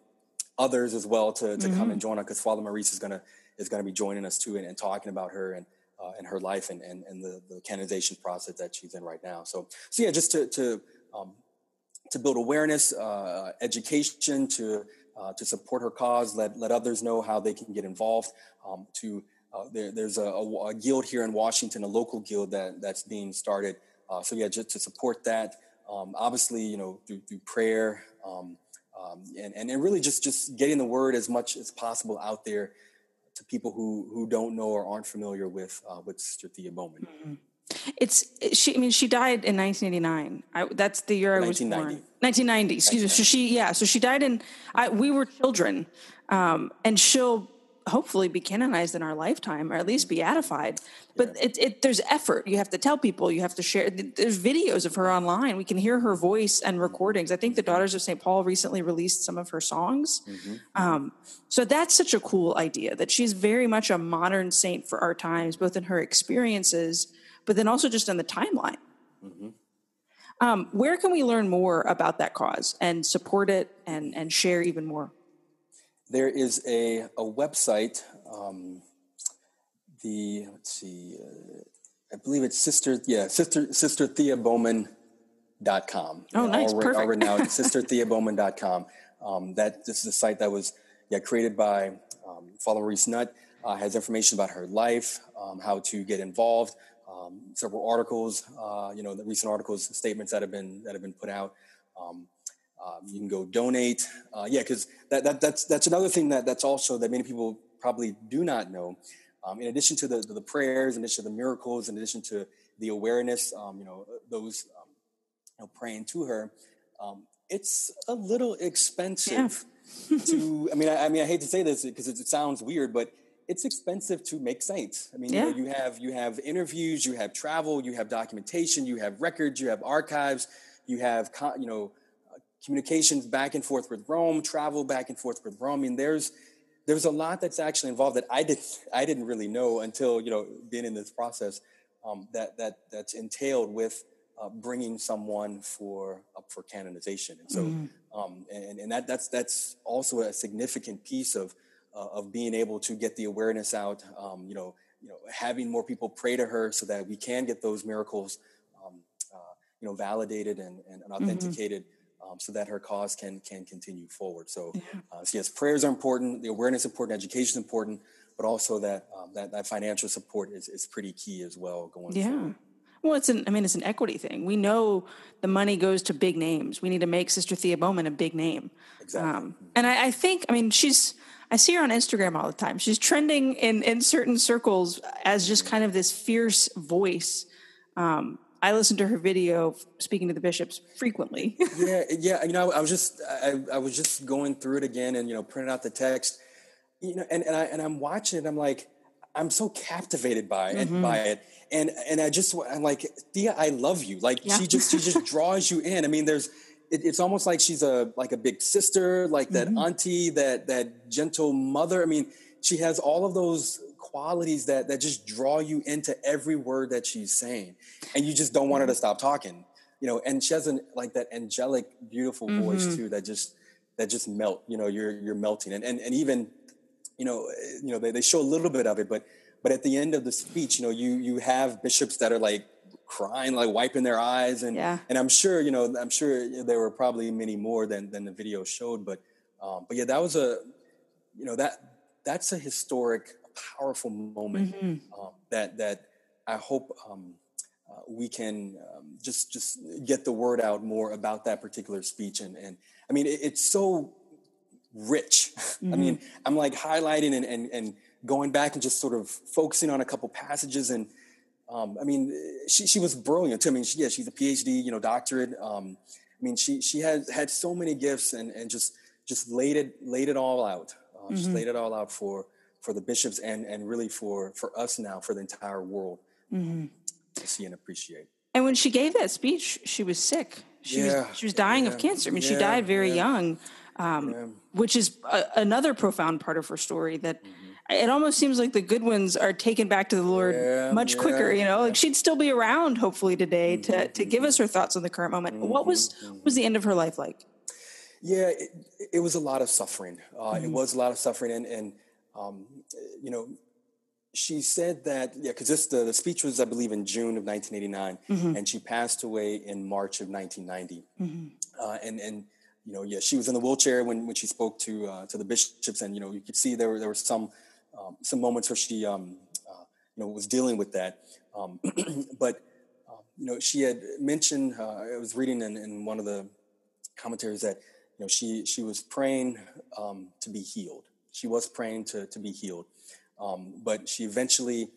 others as well to to mm-hmm. come and join us because Father Maurice is gonna is gonna be joining us too and, and talking about her and. Uh, and her life and, and, and the, the canonization process that she's in right now. So, so yeah, just to, to, um, to build awareness, uh, education, to uh, to support her cause, let, let others know how they can get involved. Um, to uh, there, there's a, a, a, guild here in Washington, a local guild that that's being started. Uh, so yeah, just to support that. Um, obviously, you know, through, through prayer um, um and, and and really just just getting the word as much as possible out there to people who who don't know or aren't familiar with uh, with Sister Thea Bowman. Mm-hmm. It's she. I mean, she died in 1989. I, that's the year I was born. 1990. Excuse me. So she, yeah. So she died in. I, we were children, um, and she'll hopefully be canonized in our lifetime, or at least beatified. But yeah. it, it, there's effort. You have to tell people. You have to share. There's videos of her online. We can hear her voice and recordings. I think the Daughters of St. Paul recently released some of her songs. Mm-hmm. Um, so that's such a cool idea that she's very much a modern saint for our times, both in her experiences but then also just on the timeline. Mm-hmm. Um, where can we learn more about that cause and support it and, and share even more? There is a, a website, um, the, let's see, uh, I believe it's Sister, yeah, Sister, Sister Thea Bowman. Dot com. Oh, nice. All, Perfect. all written out, sistertheabowman.com. Um, that this is a site that was yeah, created by um, Father Maurice Nutt. Uh, has information about her life, um, how to get involved, um, several articles, uh, you know, the recent articles, statements that have been that have been put out. Um, um, you can go donate. Uh, yeah, because that, that that's that's another thing that that's also that many people probably do not know. Um, in addition to the the prayers, in addition to the miracles, in addition to the awareness, um, you know, those um, you know, praying to her, it's a little expensive. Yeah. to I mean, I, I mean, I hate to say this because it, it sounds weird, but it's expensive to make saints. I mean, yeah. you, know, you have you have interviews, you have travel, you have documentation, you have records, you have archives, you have you know communications back and forth with Rome, travel back and forth with Rome. I mean, there's there's a lot that's actually involved that I didn't I didn't really know until you know being in this process um, that that that's entailed with uh, bringing someone for up for canonization. And so, mm. um, and, and that that's that's also a significant piece of uh, of being able to get the awareness out. Um, you know, you know, having more people pray to her so that we can get those miracles, um, uh, you know, validated and, and, mm-hmm. authenticated. Mm-hmm. Um, so that her cause can can continue forward. So, yeah. uh, so, yes, prayers are important. The awareness is important. Education is important, but also that um, that that financial support is is pretty key as well going yeah. forward. Well, it's an, I mean, it's an equity thing. We know the money goes to big names. We need to make Sister Thea Bowman a big name. Exactly. Um, and I, I, think, I mean, she's, I see her on Instagram all the time. She's trending in, in certain circles as just kind of this fierce voice. Um, I listen to her video speaking to the bishops frequently. yeah, yeah. You know, I was just, I, I was just going through it again and, you know, printing out the text, you know, and, and I, and I'm watching it. I'm like, I'm so captivated by it, mm-hmm. by it, and and I just I'm like Thea, I love you. Like yeah. she just she just draws you in. I mean, there's it, it's almost like she's a like a big sister, like that mm-hmm. auntie, that that gentle mother. I mean, she has all of those qualities that that just draw you into every word that she's saying, and you just don't want her to mm-hmm. stop talking. You know, and she has an like that angelic, beautiful mm-hmm. voice too that just that just melt. You know, you're you're melting, and and and even you know, you know, they, they show a little bit of it, but but at the end of the speech, you know, you you have bishops that are like crying, like wiping their eyes, and yeah. and I'm sure, you know, I'm sure there were probably many more than than the video showed, but um, but yeah, that was a, you know, that that's a historic, powerful moment mm-hmm. um, that that I hope um, uh, we can um, just just get the word out more about that particular speech, and and I mean, it, it's so rich. Mm-hmm. I mean, I'm like highlighting and, and, and going back and just sort of focusing on a couple passages. And um, I mean, she, she was brilliant too. I mean, she, yeah, she's a PhD, you know, doctorate. Um, I mean, she, she had, had so many gifts and, and just, just laid it, laid it all out. Uh, mm-hmm. Just laid it all out for, for the bishops and, and really for, for us now, for the entire world mm-hmm. to see and appreciate. And when she gave that speech, she was sick. She yeah, was she was dying yeah, of cancer. I mean, yeah, she died very young um, which is a, another profound part of her story that mm-hmm. it almost seems like the good ones are taken back to the Lord much quicker. You know, like she'd still be around hopefully today mm-hmm. to to give us her thoughts on the current moment. Mm-hmm. What was what was the end of her life like? Yeah, it, it was a lot of suffering. Uh, it mm-hmm. was a lot of suffering, and and um, you know, she said that yeah, because this the, the speech was I believe in June of 1989, mm-hmm. and she passed away in March of 1990. Mm-hmm. Uh, and and you know, yeah, she was in the wheelchair when, when she spoke to uh, to the bishops, and you know, you could see there were there were some um, some moments where she um, uh, you know was dealing with that. Um, but um, you know, she had mentioned uh, I was reading in, in one of the commentaries that you know she she was praying um, to be healed. She was praying to to be healed, um, but she eventually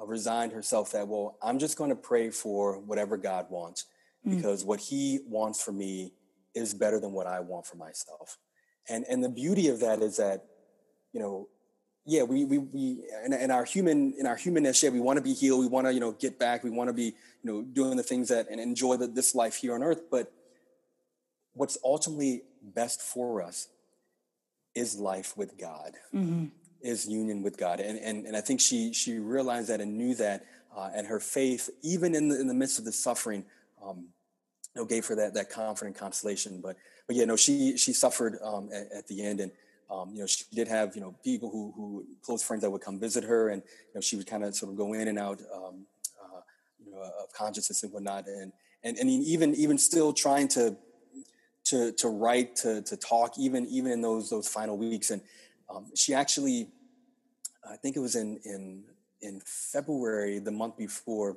uh, resigned herself that well, I'm just going to pray for whatever God wants mm. because what He wants for me is better than what I want for myself. And and the beauty of that is that, you know, yeah, we we we in, in our human in our humanness, yeah, we want to be healed, we want to you know get back, we want to be you know doing the things that and enjoy the, this life here on earth. But what's ultimately best for us is life with God, mm-hmm. is union with God, and and and I think she she realized that and knew that, uh, and her faith, even in the in the midst of the suffering. Um, know, gave her that that comfort and consolation. But but yeah, no, she she suffered um, at, at, the end, and um, you know she did have you know people who who close friends that would come visit her, and you know she would kind of sort of go in and out um, uh, you know of consciousness and whatnot, and and and even even still trying to to to write to to talk even even in those those final weeks, and um, she actually I think it was in in in February the month before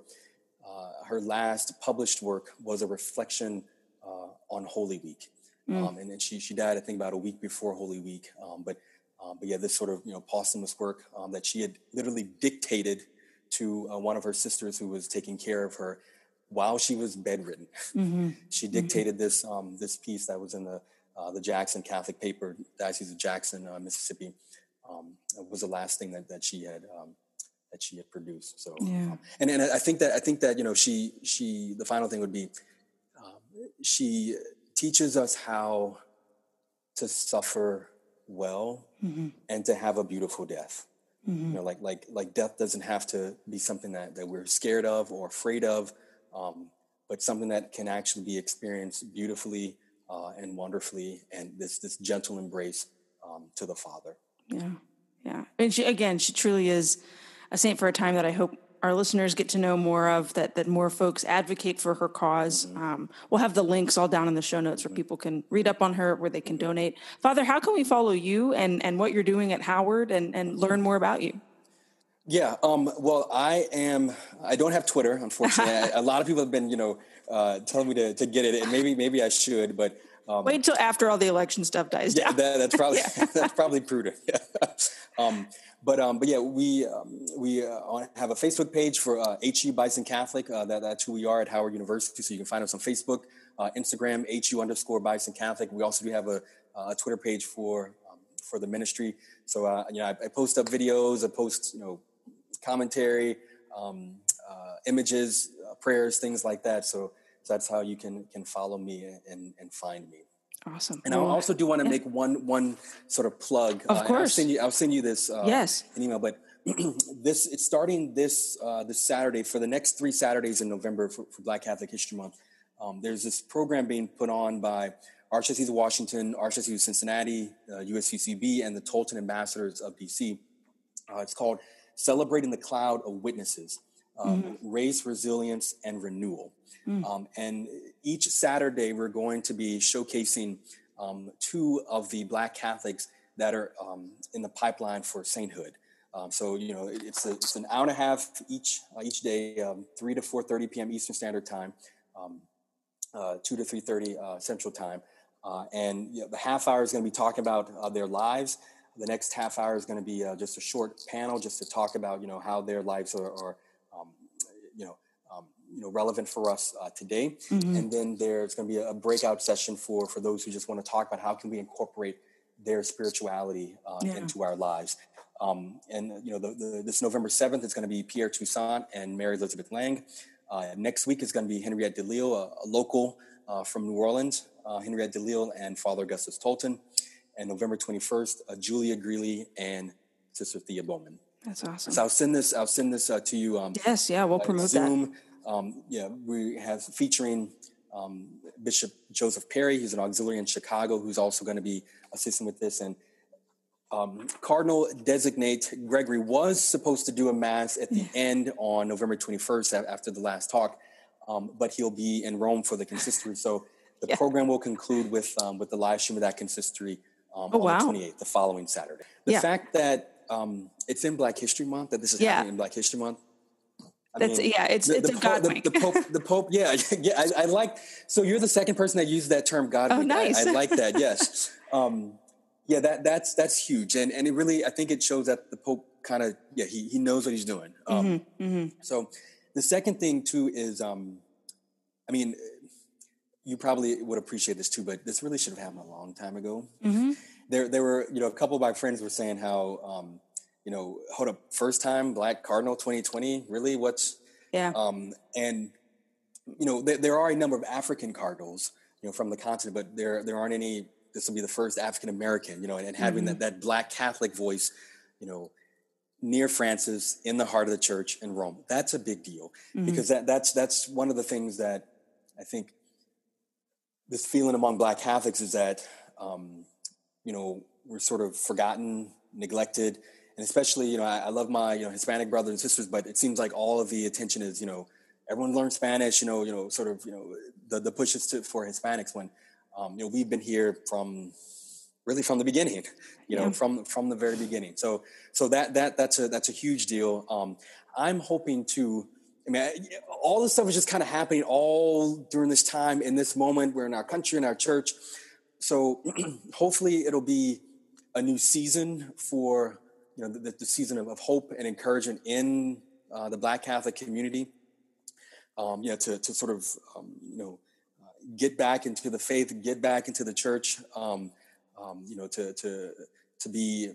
uh, her last published work was a reflection uh, on Holy Week. Mm. Um, and then she, she died, I think, about a week before Holy Week. Um, but, um, but yeah, this sort of, you know, posthumous work um, that she had literally dictated to uh, one of her sisters who was taking care of her while she was bedridden. Mm-hmm. she mm-hmm. dictated mm-hmm. this, um, this piece that was in the, uh, the Jackson Catholic paper, Diocese of Jackson, uh, Mississippi. Um, was the last thing that, that she had that she had produced. So, yeah. um, and and I think that I think that you know she she the final thing would be um, she teaches us how to suffer well mm-hmm. and to have a beautiful death. Mm-hmm. You know, like like like death doesn't have to be something that that we're scared of or afraid of, um, but something that can actually be experienced beautifully uh, and wonderfully, and this this gentle embrace um, to the Father. Yeah. Yeah. And she, again, she truly is a saint for a time that I hope our listeners get to know more of, that, that more folks advocate for her because Um, we'll have the links all down in the show notes where people can read up on her, where they can donate. Father, how can we follow you and, and what you're doing at Howard and, and learn more about you? Yeah. Um, well, I am. I don't have Twitter, unfortunately. I, a lot of people have been, you know, uh, telling me to, to get it, and maybe maybe I should, but um, Wait till after all the election stuff dies yeah, down. that, that's probably that's probably prudent. Um, but um, but yeah, we um, we uh, have a Facebook page for uh, HU Bison Catholic. Uh, that, that's who we are at Howard University. So you can find us on Facebook, uh, Instagram, HU underscore Bison Catholic. We also do have a, a Twitter page for um, for the ministry. So uh, you know, I, I post up videos, I post you know commentary, um, uh, images, uh, prayers, things like that. So, so that's how you can can follow me and and find me. Awesome. And I also do want to make one one sort of plug. Of Uh, course. I'll send you. I'll send you this. Uh, Yes. An email, but this it's starting this uh, this Saturday for the next three Saturdays in November for, for Black Catholic History Month. Um, there's this program being put on by Archdiocese of Washington, Archdiocese of Cincinnati, uh, USCCB, and the Tolton Ambassadors of DC. Uh, it's called Celebrating the Cloud of Witnesses um, Race, Resilience, and Renewal. Um, and each Saturday, we're going to be showcasing um, two of the Black Catholics that are um, in the pipeline for sainthood. Um, so you know, it- it's a, it's an hour and a half each uh, each day, um, three to four thirty p.m. Eastern Standard Time, um, uh, two to three thirty uh, Central Time, uh, and you know, the half hour is going to be talking about uh, their lives. The next half hour is going to be uh, just a short panel, just to talk about you know how their lives are, are um, you know um, you know relevant for us uh, today. And then there's going to be a breakout session for for those who just want to talk about how can we incorporate their spirituality uh, Yeah. into our lives. Um, and you know, the, the, this November seventh is going to be Pierre Toussaint and Mary Elizabeth Lange. Uh, next week is going to be Henriette DeLille, a, a local uh, from New Orleans, uh, Henriette DeLille and Father Augustus Tolton. And November twenty first, uh, Julia Greeley and Sister Thea Bowman. That's awesome. So I'll send this. I'll send this uh, to you. Um, yes, yeah, we'll promote that. Zoom. Um, yeah, we have featuring um, Bishop Joseph Perry. He's an auxiliary in Chicago who's also going to be assisting with this. And um, Cardinal designate Gregory was supposed to do a mass at the end on November 21st after the last talk, um, but he'll be in Rome for the consistory. So the Yeah. program will conclude with um, with the live stream of that consistory um, Oh, on wow. the 28th, the following Saturday. The Yeah. fact that um, it's in Black History Month, that this is Yeah. happening in Black History Month. I That's yeah, it's it's a Pope- God the, wink. the Pope, the Pope, yeah, yeah. I, I like. So you're the second person that used that term, God. Oh, wink. I- nice. I, like that. Yes. um, yeah, that that's that's huge, and and it really, I think it shows that the Pope kind of, yeah, he he knows what he's doing. Um, Mm-hmm, So the second thing too is, um, I mean, you probably would appreciate this too, but this really should have happened a long time ago. Mm-hmm. There, there were, you know, a couple of my friends were saying how, um, you know, hold up, first time Black Cardinal 2020, really? What's yeah, um, and you know, there, there are a number of African cardinals, you know, from the continent, but there there aren't any. This will be the first African American, you know, and, and having that, that Black Catholic voice, you know, near Francis in the heart of the church in Rome. That's a big deal because that that's that's one of the things that I think this feeling among Black Catholics is that um, you know we're sort of forgotten, neglected, and especially you know I, I love my you know Hispanic brothers and sisters, but it seems like all of the attention is you know everyone learns Spanish, you know you know sort of you know the the pushes to for Hispanics when um, you know we've been here from really from the beginning, you know Yeah. from from the very beginning. So so that that that's a that's a huge deal. Um, I'm hoping to. Mean, all this stuff is just kind of happening all during this time in this moment. We're in our country, in our church. So hopefully it'll be a new season for you know the, the season of, of hope and encouragement in uh, the Black Catholic community. Um, you know, to to sort of um, you know get back into the faith, get back into the church. Um, um, you know, to to to be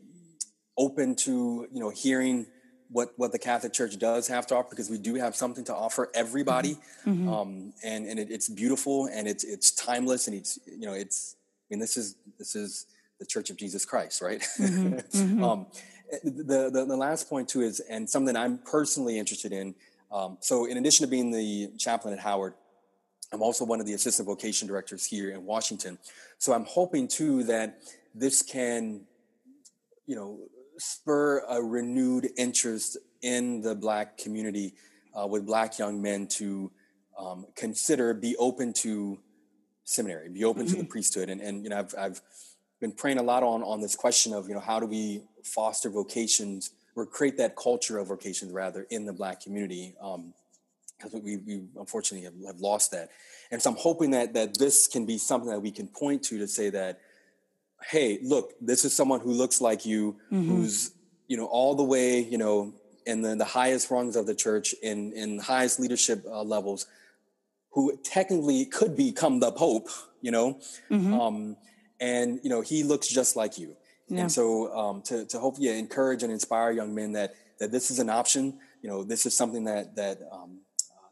open to you know hearing what what the Catholic Church does have to offer because we do have something to offer everybody, um, and and it, it's beautiful and it's it's timeless and it's you know it's I mean this is this is the Church of Jesus Christ, right? um, the, the the last point too is and something I'm personally interested in. Um, so in addition to being the chaplain at Howard, I'm also one of the assistant vocation directors here in Washington. So I'm hoping too that this can, you know, spur a renewed interest in the black community uh, with black young men to um, consider, be open to seminary, be open mm-hmm. to the mm-hmm. priesthood. And, and you know, I've, I've been praying a lot on, on this question of, you know, how do we foster vocations or create that culture of vocations rather in the black community? Um, because we, we unfortunately have, have, lost that. And so I'm hoping that that this can be something that we can point to to say that, hey, look, this is someone who looks like you, mm-hmm. who's you know all the way you know in the, the highest rungs of the church in in highest leadership uh, levels, who technically could become the pope, you know, mm-hmm. um, and you know he looks just like you. Yeah. And so um, to to hopefully encourage and inspire young men that that this is an option. You know, this is something that that um,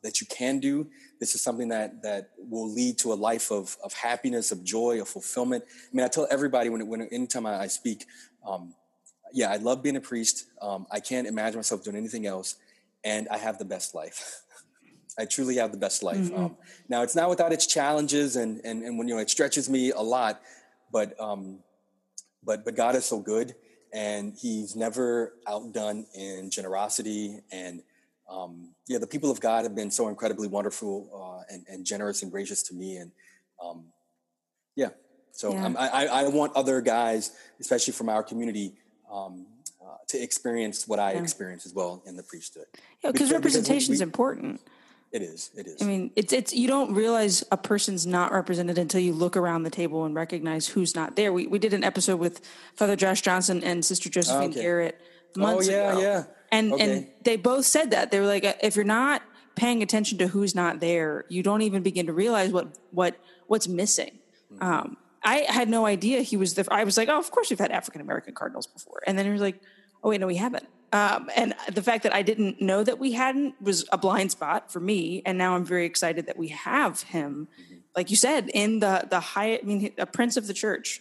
that you can do. This is something that that will lead to a life of of happiness, of joy, of fulfillment. I mean, I tell everybody when when anytime I, I speak, um, yeah, I love being a priest. Um, I can't imagine myself doing anything else, and I have the best life. I truly have the best life. Mm-hmm. Um, now, it's not without its challenges, and and and when you know it stretches me a lot, but um, but but God is so good, and He's never outdone in generosity and um, yeah, the people of God have been so incredibly wonderful uh, and, and, generous and gracious to me. And um, yeah, so yeah. Um, I, I, want other guys, especially from our community, um, uh, to experience what I yeah. experience as well in the priesthood. Yeah, because representation is important. It is. It is. I mean, it's it's you don't realize a person's not represented until you look around the table and recognize who's not there. We we did an episode with Father Josh Johnson and Sister Josephine okay. Garrett months oh, yeah, ago. yeah and okay. and they both said that. They were like if you're not paying attention to who's not there you don't even begin to realize what what what's missing. Mm-hmm. um, i had no idea he was the i was like oh of course we've had african american cardinals before. And then he was like oh wait no we haven't. Um, and the fact that i didn't know that we hadn't was a blind spot for me and now i'm very excited that we have him. Mm-hmm. like you said in the the high i mean a prince of the church.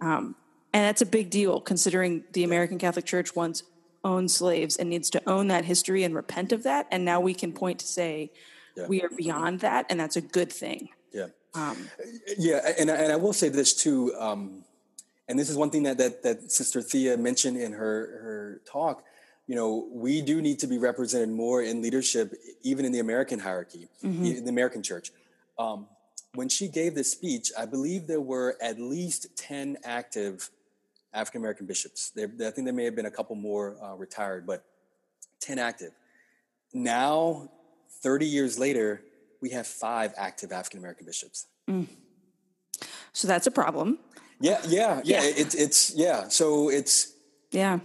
Um, and that's a big deal considering the american catholic church once own slaves and needs to own that history and repent of that. And now we can point to say yeah. we are beyond that, and that's a good thing. Yeah. Um, yeah, and, and I will say this too, um, and this is one thing that, that that Sister Thea mentioned in her her talk. You know, we do need to be represented more in leadership, even in the American hierarchy, mm-hmm. in the American church. Um, when she gave this speech, I believe there were at least ten active African American bishops. They, I think there may have been a couple more uh, retired, but 10 active. Now, 30 years later, we have five active African American bishops. Mm. So that's a problem. Yeah, yeah, yeah. yeah. It, it's yeah. So it's yeah.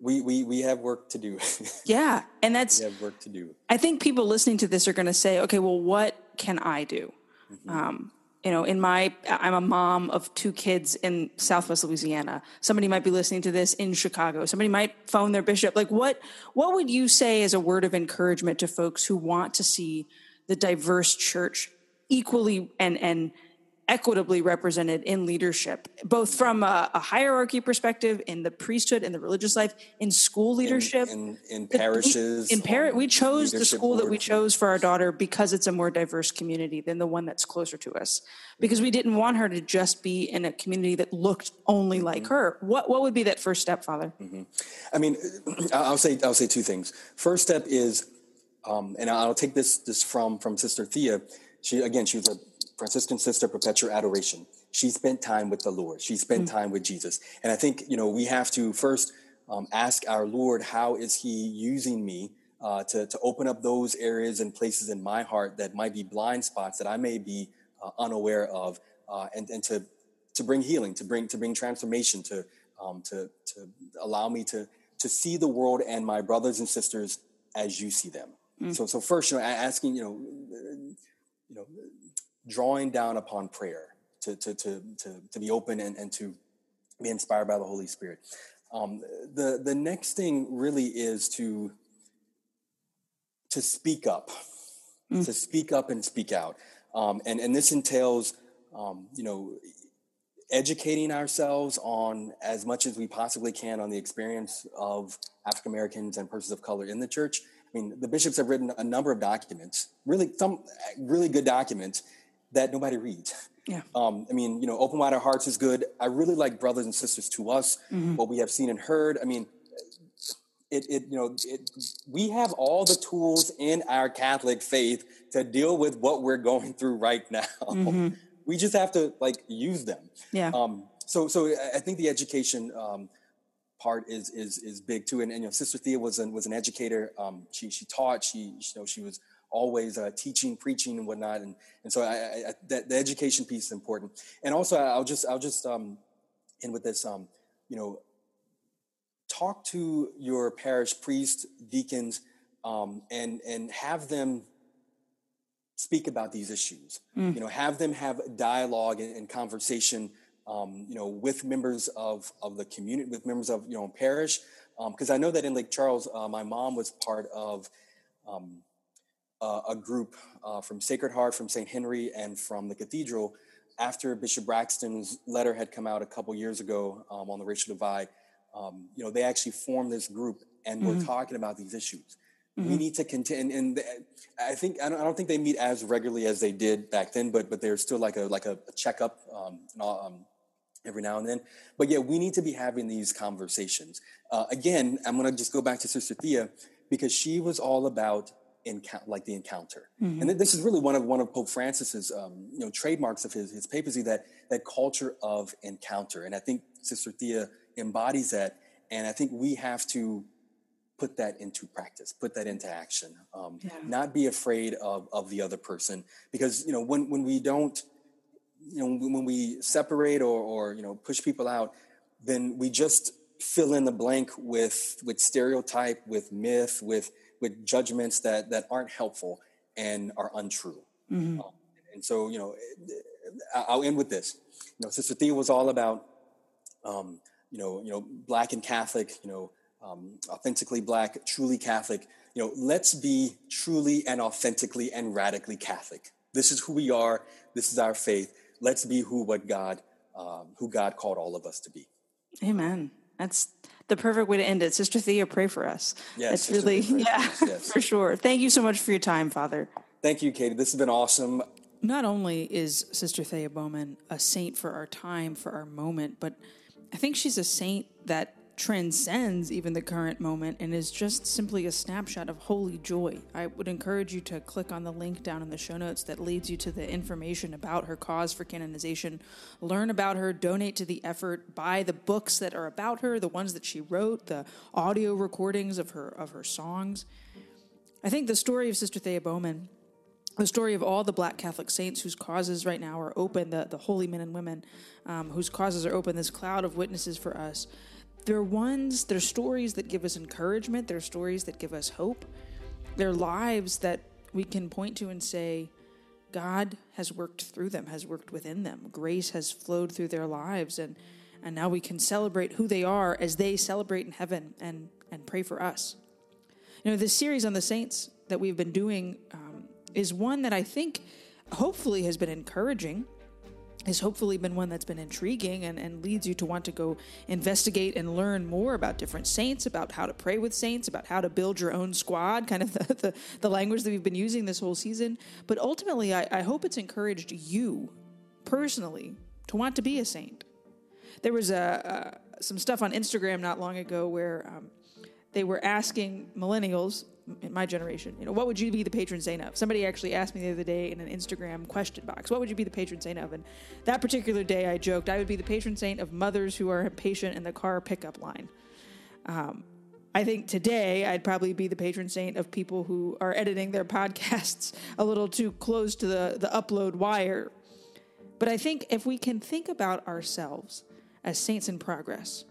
We we we have work to do. yeah, and that's we have work to do. I think people listening to this are going to say, okay, well, what can I do? Mm-hmm. Um, you know, in my, I'm a mom of two kids in Southwest Louisiana. Somebody might be listening to this in Chicago. Somebody might phone their bishop. Like, what, what would you say as a word of encouragement to folks who want to see the diverse church equally and and equitably represented in leadership, both from a, a, hierarchy perspective, in the priesthood, in the religious life, in school leadership, in, in, in parishes. We, in par- we chose the school that we chose for our daughter because it's a more diverse community than the one that's closer to us. Because we didn't want her to just be in a community that looked only like mm-hmm. her. What what would be that first step, Father? Mm-hmm. I mean, I'll say I'll say two things. First step is, um, and I'll take this this from from Sister Thea. She again, she was a Franciscan sister, perpetual adoration. She spent time with the Lord. She spent mm-hmm. time with Jesus. And I think, you know, we have to first um, ask our Lord, how is he using me uh, to, to open up those areas and places in my heart that might be blind spots that I may be uh, unaware of, uh, and, and to, to bring healing, to bring, to bring transformation, to, um, to, to allow me to, to see the world and my brothers and sisters as you see them. Mm. So, so first, you know, asking, you know, you know, drawing down upon prayer to, to, to, to, to be open and, and to be inspired by the Holy Spirit. Um, the, the next thing really is to, to speak up, mm. to speak up and speak out. Um, and, and this entails, um, you know, educating ourselves on as much as we possibly can on the experience of African Americans and persons of color in the church. I mean, the bishops have written a number of documents, really some really good documents that nobody reads. Yeah. Um, I mean, you know, open wide our hearts is good. I really like brothers and sisters to us. Mm-hmm. What we have seen and heard. I mean, it, it you know, it, we have all the tools in our Catholic faith to deal with what we're going through right now. We just have to like use them. Mm-hmm. Yeah. Um, so, so I- I think the education um, part is is is big too. And, and you know, Sister Thea was an was an educator. Um, she she taught. She you know she was always uh, teaching, preaching, and whatnot. And and so I, I, that the education piece is important. And also, I'll just I'll just um, end with this. Um, you know, talk to your parish priest, deacons, um, and and have them speak about these issues. You know, have them have dialogue and, and conversation. Um, you know, with members of of the community, with members of you know parish, because I know that in Lake Charles, uh, my mom was part of um, uh, a group uh, from Sacred Heart, from St. Henry, and from the cathedral. After Bishop Braxton's letter had come out a couple years ago um, on the racial divide, um, you know, they actually formed this group and were talking about these issues. We need to contend, and I think I don't, I don't think they meet as regularly as they did back then, but but there's still like a like a, a checkup um, and all, um, every now and then. But yeah, we need to be having these conversations. Uh, again, I'm going to just go back to Sister Thea because she was all about encount like the encounter, and th- this is really one of one of Pope Francis's um, you know trademarks of his his papacy that that culture of encounter, and I think Sister Thea embodies that, and I think we have to put that into practice, put that into action. Um, Yeah. Not be afraid of, of the other person. Because you know when when we don't, you know when we separate or or you know push people out, then we just fill in the blank with with stereotype, with myth, with with judgments that that aren't helpful and are untrue. Um, and so you know, I'll end with this. You know, Sister Thea was all about um, you know, you know, black and Catholic, you know, um, authentically black, truly Catholic. You know, let's be truly and authentically and radically Catholic. This is who we are. This is our faith. Let's be who what God, um, who God called all of us to be. Amen. That's the perfect way to end it. Sister Thea, pray for us. Yes, That's Sister really, Thea, pray for yeah, us, yes. for sure. Thank you so much for your time, Father. Thank you, Katie. This has been awesome. Not only is Sister Thea Bowman a saint for our time, for our moment, but I think she's a saint that transcends even the current moment and is just simply a snapshot of holy joy. I would encourage you to click on the link down in the show notes that leads you to the information about her cause for canonization. Learn about her, donate to the effort, buy the books that are about her, the ones that she wrote, the audio recordings of her of her songs. I think the story of Sister Thea Bowman the story of all the black Catholic saints whose causes right now are open, the, the holy men and women um, whose causes are open, this cloud of witnesses for us. They're ones, they're stories that give us encouragement, they're stories that give us hope, they're lives that we can point to and say, God has worked through them, has worked within them. Grace has flowed through their lives, and, and now we can celebrate who they are as they celebrate in heaven and, and pray for us. You know, this series on the saints that we've been doing um, is one that I think hopefully has been encouraging, has hopefully been one that's been intriguing and, and leads you to want to go investigate and learn more about different saints, about how to pray with saints, about how to build your own squad, kind of the, the, the language that we've been using this whole season. But ultimately, I, I hope it's encouraged you personally to want to be a saint. There was a, some stuff on Instagram not long ago where um, they were asking millennials in my generation, you know, what would you be the patron saint of? Somebody actually asked me the other day in an Instagram question box, what would you be the patron saint of? And that particular day I joked I would be the patron saint of mothers who are impatient in the car pickup line. Um, I think today I'd probably be the patron saint of people who are editing their podcasts a little too close to the, the upload wire. But I think if we can think about ourselves as saints in progress,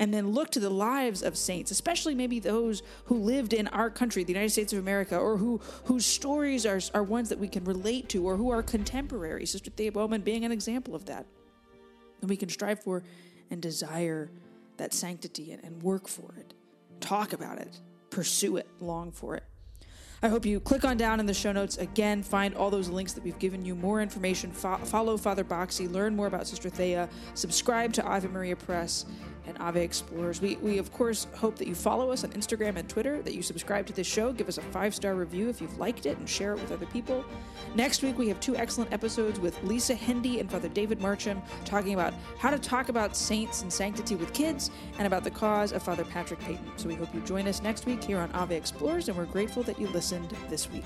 and then look to the lives of saints, especially maybe those who lived in our country, the United States of America, or who whose stories are, are ones that we can relate to, or who are contemporary. Sister Thea Bowman being an example of that. And we can strive for and desire that sanctity and, work for it, talk about it, pursue it, long for it. I hope you click on down in the show notes again, find all those links that we've given you, more information, fo- follow Father Boxie, learn more about Sister Thea, subscribe to Ave Maria Press, and Ave Explorers. We, we, of course, hope that you follow us on Instagram and Twitter, that you subscribe to this show, give us a five star review if you've liked it, and share it with other people. Next week, we have two excellent episodes with Lisa Hendey and Father David Marcham talking about how to talk about saints and sanctity with kids and about the cause of Father Patrick Peyton. So we hope you join us next week here on Ave Explorers, and we're grateful that you listened this week.